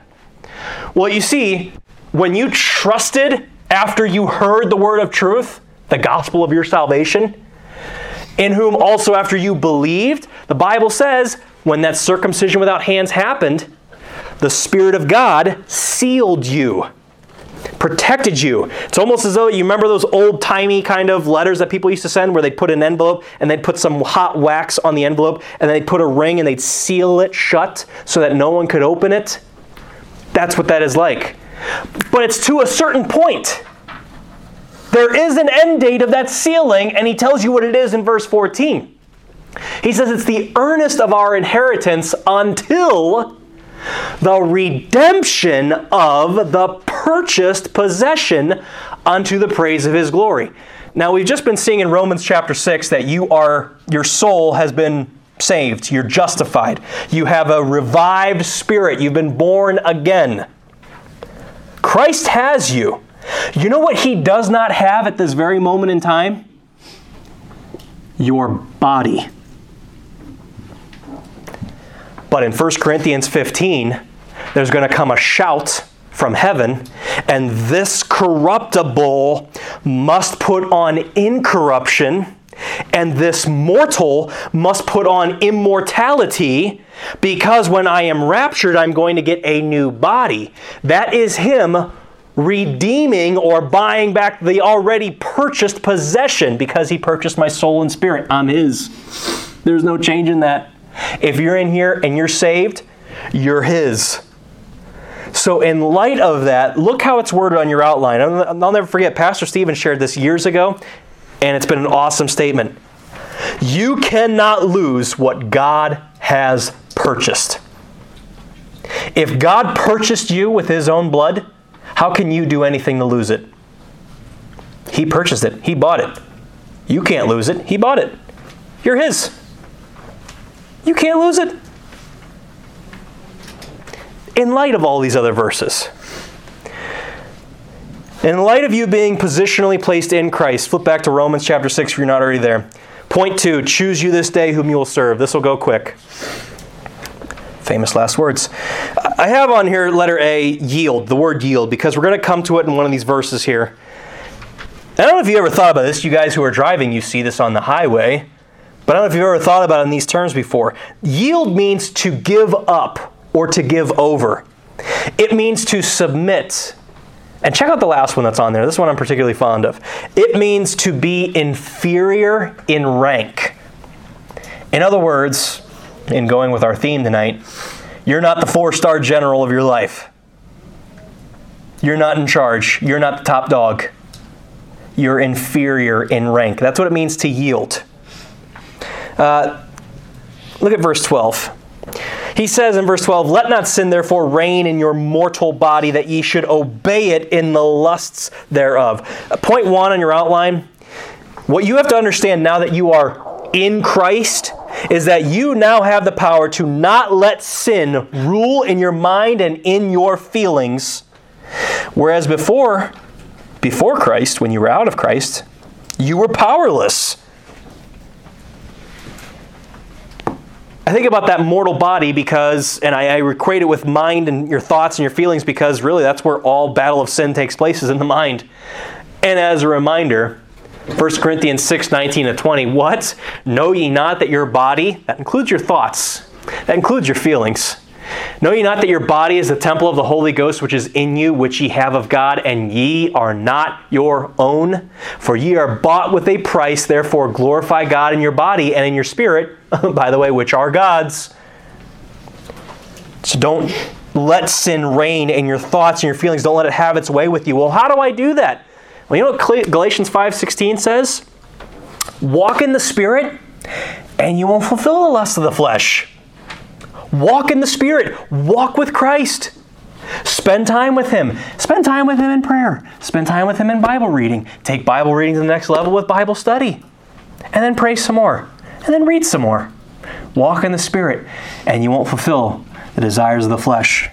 Well, you see, when you trusted after you heard the word of truth, the gospel of your salvation, in whom also after you believed, the Bible says, when that circumcision without hands happened, the Spirit of God sealed you, protected you. It's almost as though you remember those old timey kind of letters that people used to send where they'd put an envelope and they'd put some hot wax on the envelope and they'd put a ring and they'd seal it shut so that no one could open it. That's what that is like. But it's to a certain point. There is an end date of that sealing, and he tells you what it is in verse 14. He says it's the earnest of our inheritance until the redemption of the purchased possession unto the praise of his glory. Now we've just been seeing in Romans chapter 6 that you are your soul has been saved, you're justified. You have a revived spirit, you've been born again. Christ has you. You know what he does not have at this very moment in time? Your body. But in 1 Corinthians 15, there's going to come a shout from heaven, and this corruptible must put on incorruption, and this mortal must put on immortality, because when I am raptured, I'm going to get a new body. That is Him redeeming or buying back the already purchased possession because He purchased my soul and spirit. I'm His. There's no change in that. If you're in here and you're saved, you're His. So, in light of that, look how it's worded on your outline. I'll never forget, Pastor Stephen shared this years ago, and it's been an awesome statement. You cannot lose what God has purchased. If God purchased you with His own blood, how can you do anything to lose it? He purchased it, He bought it. You can't lose it, He bought it. You're His. You can't lose it. In light of all these other verses, in light of you being positionally placed in Christ, flip back to Romans chapter 6 if you're not already there. Point two choose you this day whom you will serve. This will go quick. Famous last words. I have on here letter A, yield, the word yield, because we're going to come to it in one of these verses here. I don't know if you ever thought about this. You guys who are driving, you see this on the highway. But I don't know if you've ever thought about it in these terms before. Yield means to give up or to give over, it means to submit. And check out the last one that's on there. This one I'm particularly fond of. It means to be inferior in rank. In other words, in going with our theme tonight, you're not the four star general of your life. You're not in charge. You're not the top dog. You're inferior in rank. That's what it means to yield. Uh, look at verse 12. He says in verse 12, Let not sin therefore reign in your mortal body, that ye should obey it in the lusts thereof. Uh, point one on your outline what you have to understand now that you are in Christ is that you now have the power to not let sin rule in your mind and in your feelings. Whereas before, before Christ, when you were out of Christ, you were powerless. I think about that mortal body because, and I, I, equate it with mind and your thoughts and your feelings because really that's where all battle of sin takes place is in the mind. And as a reminder, 1 Corinthians 6 19 to 20, what? Know ye not that your body, that includes your thoughts, that includes your feelings. Know ye not that your body is the temple of the Holy Ghost which is in you, which ye have of God, and ye are not your own? For ye are bought with a price, therefore glorify God in your body and in your spirit, by the way, which are God's. So don't let sin reign in your thoughts and your feelings. Don't let it have its way with you. Well, how do I do that? Well, you know what Galatians 5:16 says? Walk in the spirit and you won't fulfill the lust of the flesh. Walk in the spirit, walk with Christ. Spend time with Him. Spend time with Him in prayer. Spend time with Him in Bible reading. Take Bible reading to the next level with Bible study. And then pray some more. And then read some more. Walk in the Spirit, and you won't fulfill the desires of the flesh.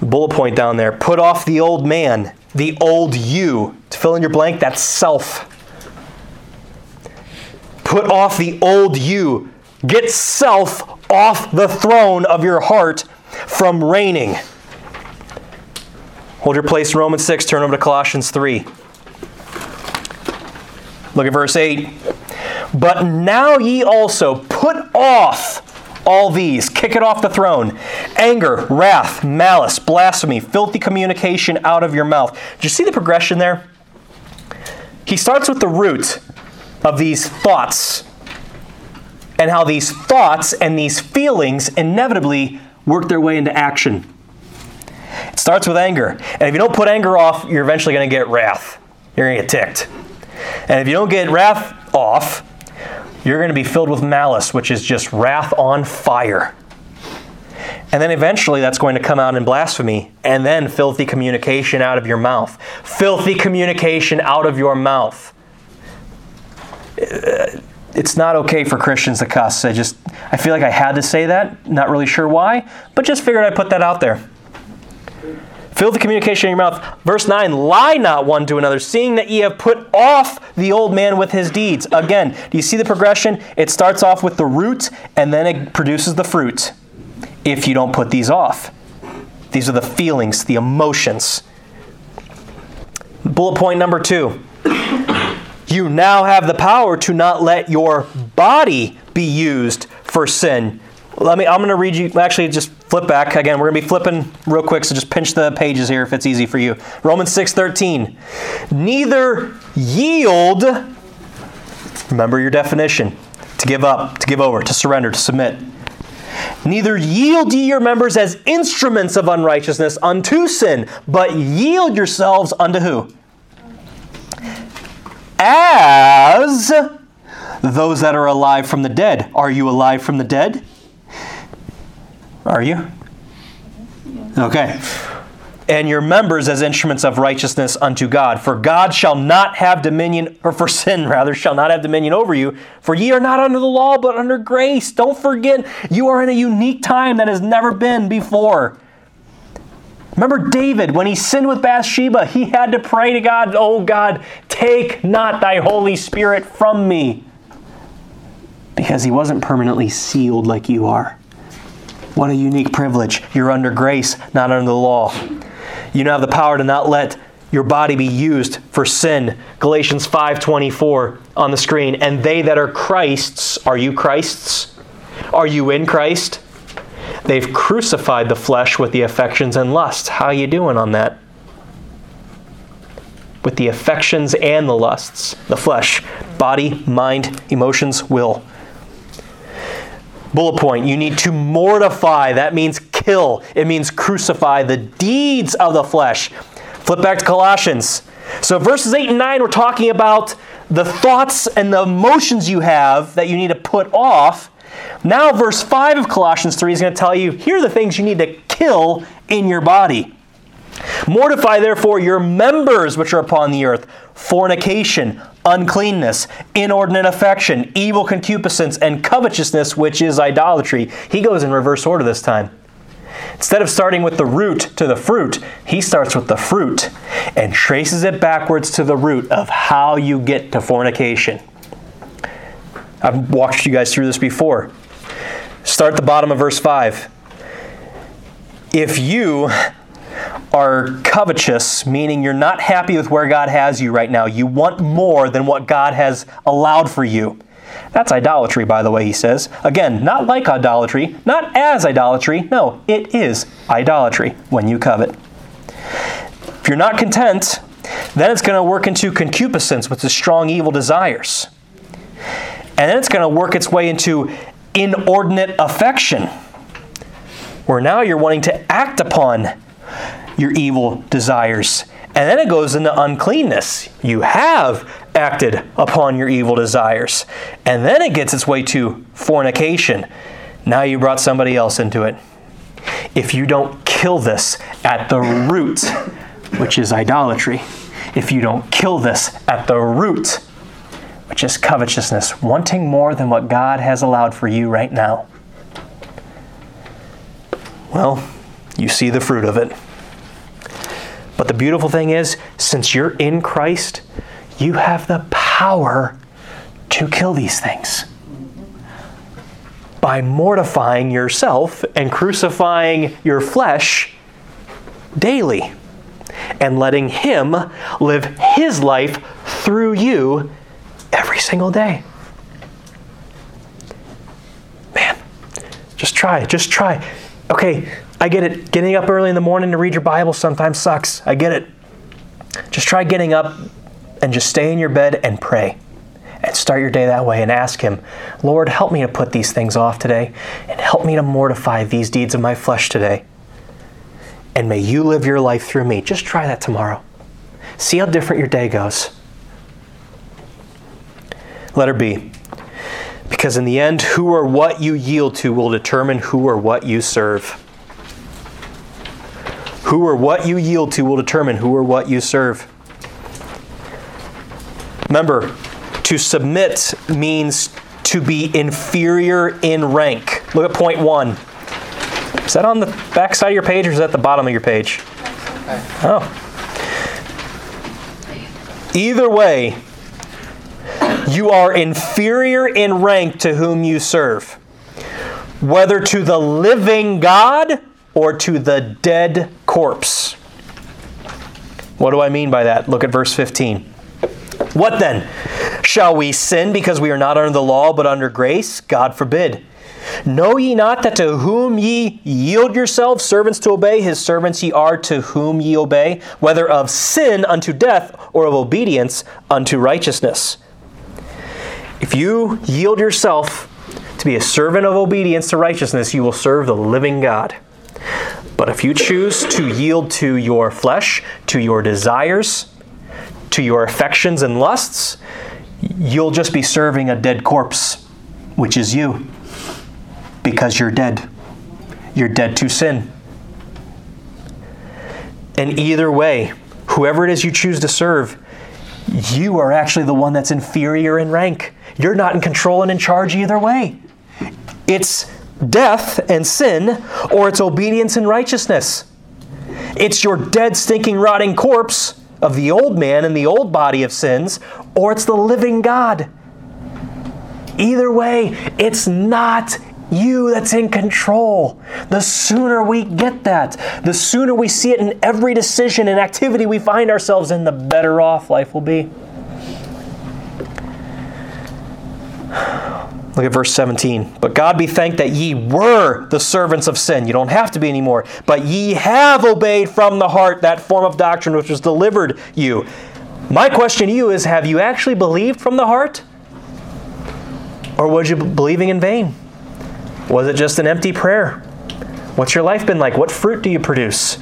Bullet point down there put off the old man, the old you. To fill in your blank, that's self. Put off the old you. Get self off the throne of your heart from reigning. Hold your place in Romans 6, turn over to Colossians 3. Look at verse 8. But now ye also put off all these, kick it off the throne anger, wrath, malice, blasphemy, filthy communication out of your mouth. Did you see the progression there? He starts with the root of these thoughts and how these thoughts and these feelings inevitably work their way into action. It starts with anger. And if you don't put anger off, you're eventually going to get wrath. You're going to get ticked. And if you don't get wrath off, you're going to be filled with malice, which is just wrath on fire. And then eventually that's going to come out in blasphemy, and then filthy communication out of your mouth. Filthy communication out of your mouth. Uh, It's not okay for Christians to cuss. I just, I feel like I had to say that. Not really sure why, but just figured I'd put that out there. Fill the communication in your mouth. Verse 9 Lie not one to another, seeing that ye have put off the old man with his deeds. Again, do you see the progression? It starts off with the root and then it produces the fruit if you don't put these off. These are the feelings, the emotions. Bullet point number two you now have the power to not let your body be used for sin. Let me i'm going to read you actually just flip back. Again we're going to be flipping real quick so just pinch the pages here if it's easy for you. Romans 6.13 neither yield remember your definition to give up to give over to surrender to submit. Neither yield ye your members as instruments of unrighteousness unto sin but yield yourselves unto who as those that are alive from the dead are you alive from the dead are you? Okay. And your members as instruments of righteousness unto God. For God shall not have dominion, or for sin rather, shall not have dominion over you. For ye are not under the law, but under grace. Don't forget, you are in a unique time that has never been before. Remember David, when he sinned with Bathsheba, he had to pray to God, Oh God, take not thy Holy Spirit from me. Because he wasn't permanently sealed like you are. What a unique privilege. You're under grace, not under the law. You now have the power to not let your body be used for sin. Galatians 5:24 on the screen. And they that are Christ's, are you Christ's? Are you in Christ? They've crucified the flesh with the affections and lusts. How you doing on that? With the affections and the lusts, the flesh, body, mind, emotions, will. Bullet point you need to mortify. That means kill, it means crucify the deeds of the flesh. Flip back to Colossians. So, verses 8 and 9, we're talking about the thoughts and the emotions you have that you need to put off. Now, verse 5 of Colossians 3 is going to tell you here are the things you need to kill in your body. Mortify therefore your members which are upon the earth fornication, uncleanness, inordinate affection, evil concupiscence, and covetousness, which is idolatry. He goes in reverse order this time. Instead of starting with the root to the fruit, he starts with the fruit and traces it backwards to the root of how you get to fornication. I've walked you guys through this before. Start the bottom of verse 5. If you are covetous, meaning you're not happy with where God has you right now. You want more than what God has allowed for you. That's idolatry, by the way, he says. Again, not like idolatry, not as idolatry. No, it is idolatry when you covet. If you're not content, then it's going to work into concupiscence, which is strong evil desires. And then it's going to work its way into inordinate affection, where now you're wanting to act upon your evil desires And then it goes into uncleanness. You have acted upon your evil desires. And then it gets its way to fornication. Now you brought somebody else into it. If you don't kill this at the root, which is idolatry, if you don't kill this at the root, which is covetousness, wanting more than what God has allowed for you right now, well, you see the fruit of it. But the beautiful thing is, since you're in Christ, you have the power to kill these things by mortifying yourself and crucifying your flesh daily and letting Him live His life through you every single day. Man, just try, just try. Okay, I get it. Getting up early in the morning to read your Bible sometimes sucks. I get it. Just try getting up and just stay in your bed and pray. And start your day that way and ask Him, Lord, help me to put these things off today and help me to mortify these deeds of my flesh today. And may you live your life through me. Just try that tomorrow. See how different your day goes. Letter B. Because in the end, who or what you yield to will determine who or what you serve. Who or what you yield to will determine who or what you serve. Remember, to submit means to be inferior in rank. Look at point one. Is that on the back side of your page or is that the bottom of your page? Oh. Either way, you are inferior in rank to whom you serve, whether to the living God or to the dead corpse. What do I mean by that? Look at verse 15. What then? Shall we sin because we are not under the law but under grace? God forbid. Know ye not that to whom ye yield yourselves servants to obey, his servants ye are to whom ye obey, whether of sin unto death or of obedience unto righteousness? If you yield yourself to be a servant of obedience to righteousness, you will serve the living God. But if you choose to yield to your flesh, to your desires, to your affections and lusts, you'll just be serving a dead corpse, which is you, because you're dead. You're dead to sin. And either way, whoever it is you choose to serve, you are actually the one that's inferior in rank. You're not in control and in charge either way. It's death and sin, or it's obedience and righteousness. It's your dead, stinking, rotting corpse of the old man and the old body of sins, or it's the living God. Either way, it's not you that's in control. The sooner we get that, the sooner we see it in every decision and activity we find ourselves in, the better off life will be. Look at verse 17. But God be thanked that ye were the servants of sin. You don't have to be anymore. But ye have obeyed from the heart that form of doctrine which was delivered you. My question to you is have you actually believed from the heart? Or was you believing in vain? Was it just an empty prayer? What's your life been like? What fruit do you produce?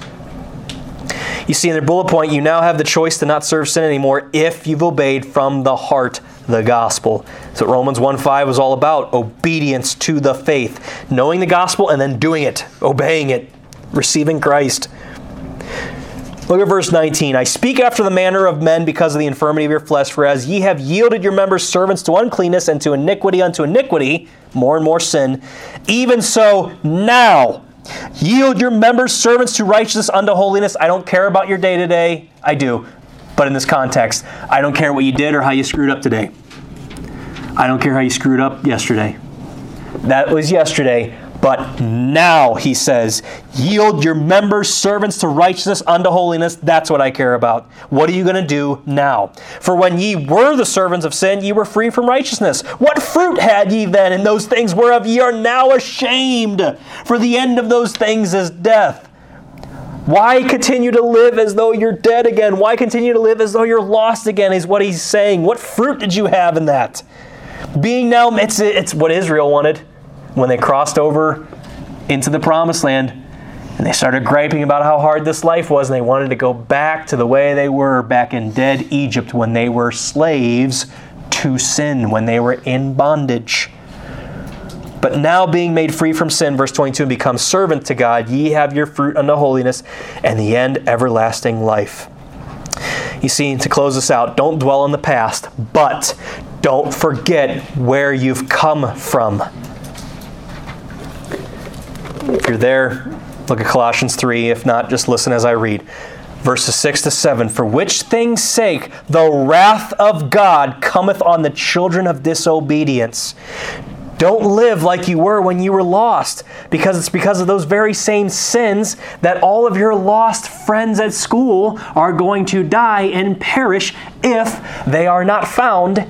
You see, in the bullet point, you now have the choice to not serve sin anymore if you've obeyed from the heart the gospel. What Romans 1 5 was all about obedience to the faith, knowing the gospel and then doing it, obeying it, receiving Christ. Look at verse 19. I speak after the manner of men because of the infirmity of your flesh, for as ye have yielded your members servants to uncleanness and to iniquity unto iniquity, more and more sin, even so now yield your members servants to righteousness unto holiness. I don't care about your day to day. I do. But in this context, I don't care what you did or how you screwed up today. I don't care how you screwed up yesterday. That was yesterday. But now, he says, yield your members servants to righteousness unto holiness. That's what I care about. What are you going to do now? For when ye were the servants of sin, ye were free from righteousness. What fruit had ye then in those things whereof ye are now ashamed? For the end of those things is death. Why continue to live as though you're dead again? Why continue to live as though you're lost again? Is what he's saying. What fruit did you have in that? Being now, it's, it's what Israel wanted when they crossed over into the promised land. And they started griping about how hard this life was, and they wanted to go back to the way they were back in dead Egypt when they were slaves to sin, when they were in bondage. But now being made free from sin, verse 22, and become servant to God, ye have your fruit unto holiness, and the end everlasting life. You see, to close this out, don't dwell on the past, but don't forget where you've come from. If you're there, look at Colossians 3. If not, just listen as I read. Verses 6 to 7 For which things' sake the wrath of God cometh on the children of disobedience. Don't live like you were when you were lost, because it's because of those very same sins that all of your lost friends at school are going to die and perish if they are not found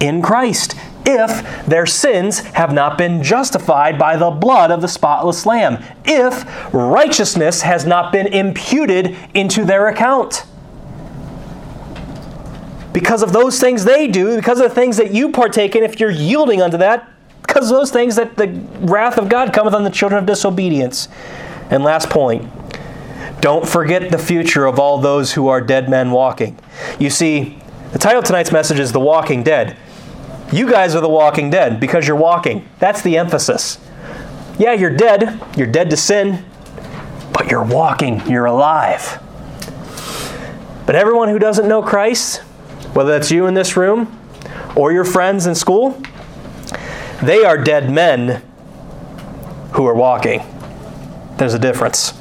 in Christ, if their sins have not been justified by the blood of the spotless Lamb, if righteousness has not been imputed into their account because of those things they do, because of the things that you partake in, if you're yielding unto that, because of those things that the wrath of God cometh on the children of disobedience. And last point don't forget the future of all those who are dead men walking. You see, the title of tonight's message is The Walking Dead. You guys are the walking dead because you're walking. That's the emphasis. Yeah, you're dead. You're dead to sin, but you're walking. You're alive. But everyone who doesn't know Christ, whether that's you in this room or your friends in school, they are dead men who are walking. There's a difference.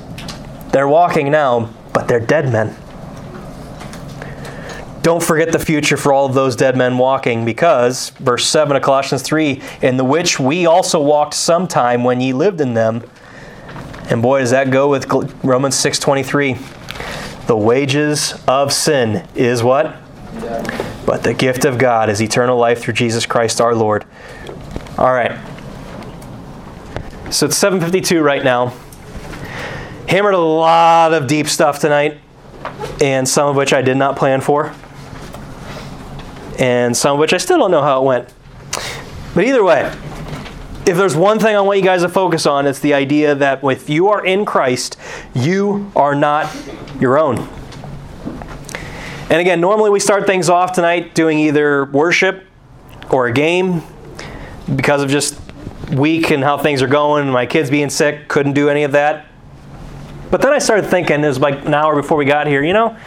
They're walking now, but they're dead men. Don't forget the future for all of those dead men walking, because, verse 7 of Colossians 3, in the which we also walked sometime when ye lived in them. And boy, does that go with Romans 6.23. The wages of sin is what? But the gift of God is eternal life through Jesus Christ our Lord. All right. So it's 7:52 right now. Hammered a lot of deep stuff tonight, and some of which I did not plan for, and some of which I still don't know how it went. But either way, if there's one thing I want you guys to focus on, it's the idea that if you are in Christ, you are not your own. And again, normally we start things off tonight doing either worship or a game because of just week and how things are going, and my kids being sick, couldn't do any of that. But then I started thinking, it was like an hour before we got here, you know,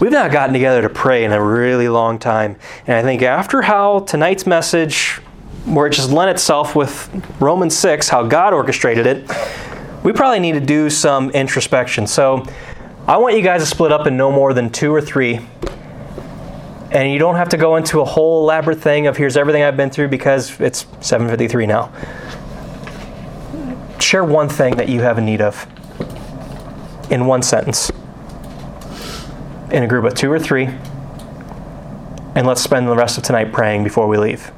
we've not gotten together to pray in a really long time. And I think after how tonight's message, where it just lent itself with Romans 6, how God orchestrated it, we probably need to do some introspection. So I want you guys to split up in no more than two or three and you don't have to go into a whole elaborate thing of here's everything I've been through because it's 7:53 now. Share one thing that you have a need of in one sentence. In a group of 2 or 3. And let's spend the rest of tonight praying before we leave.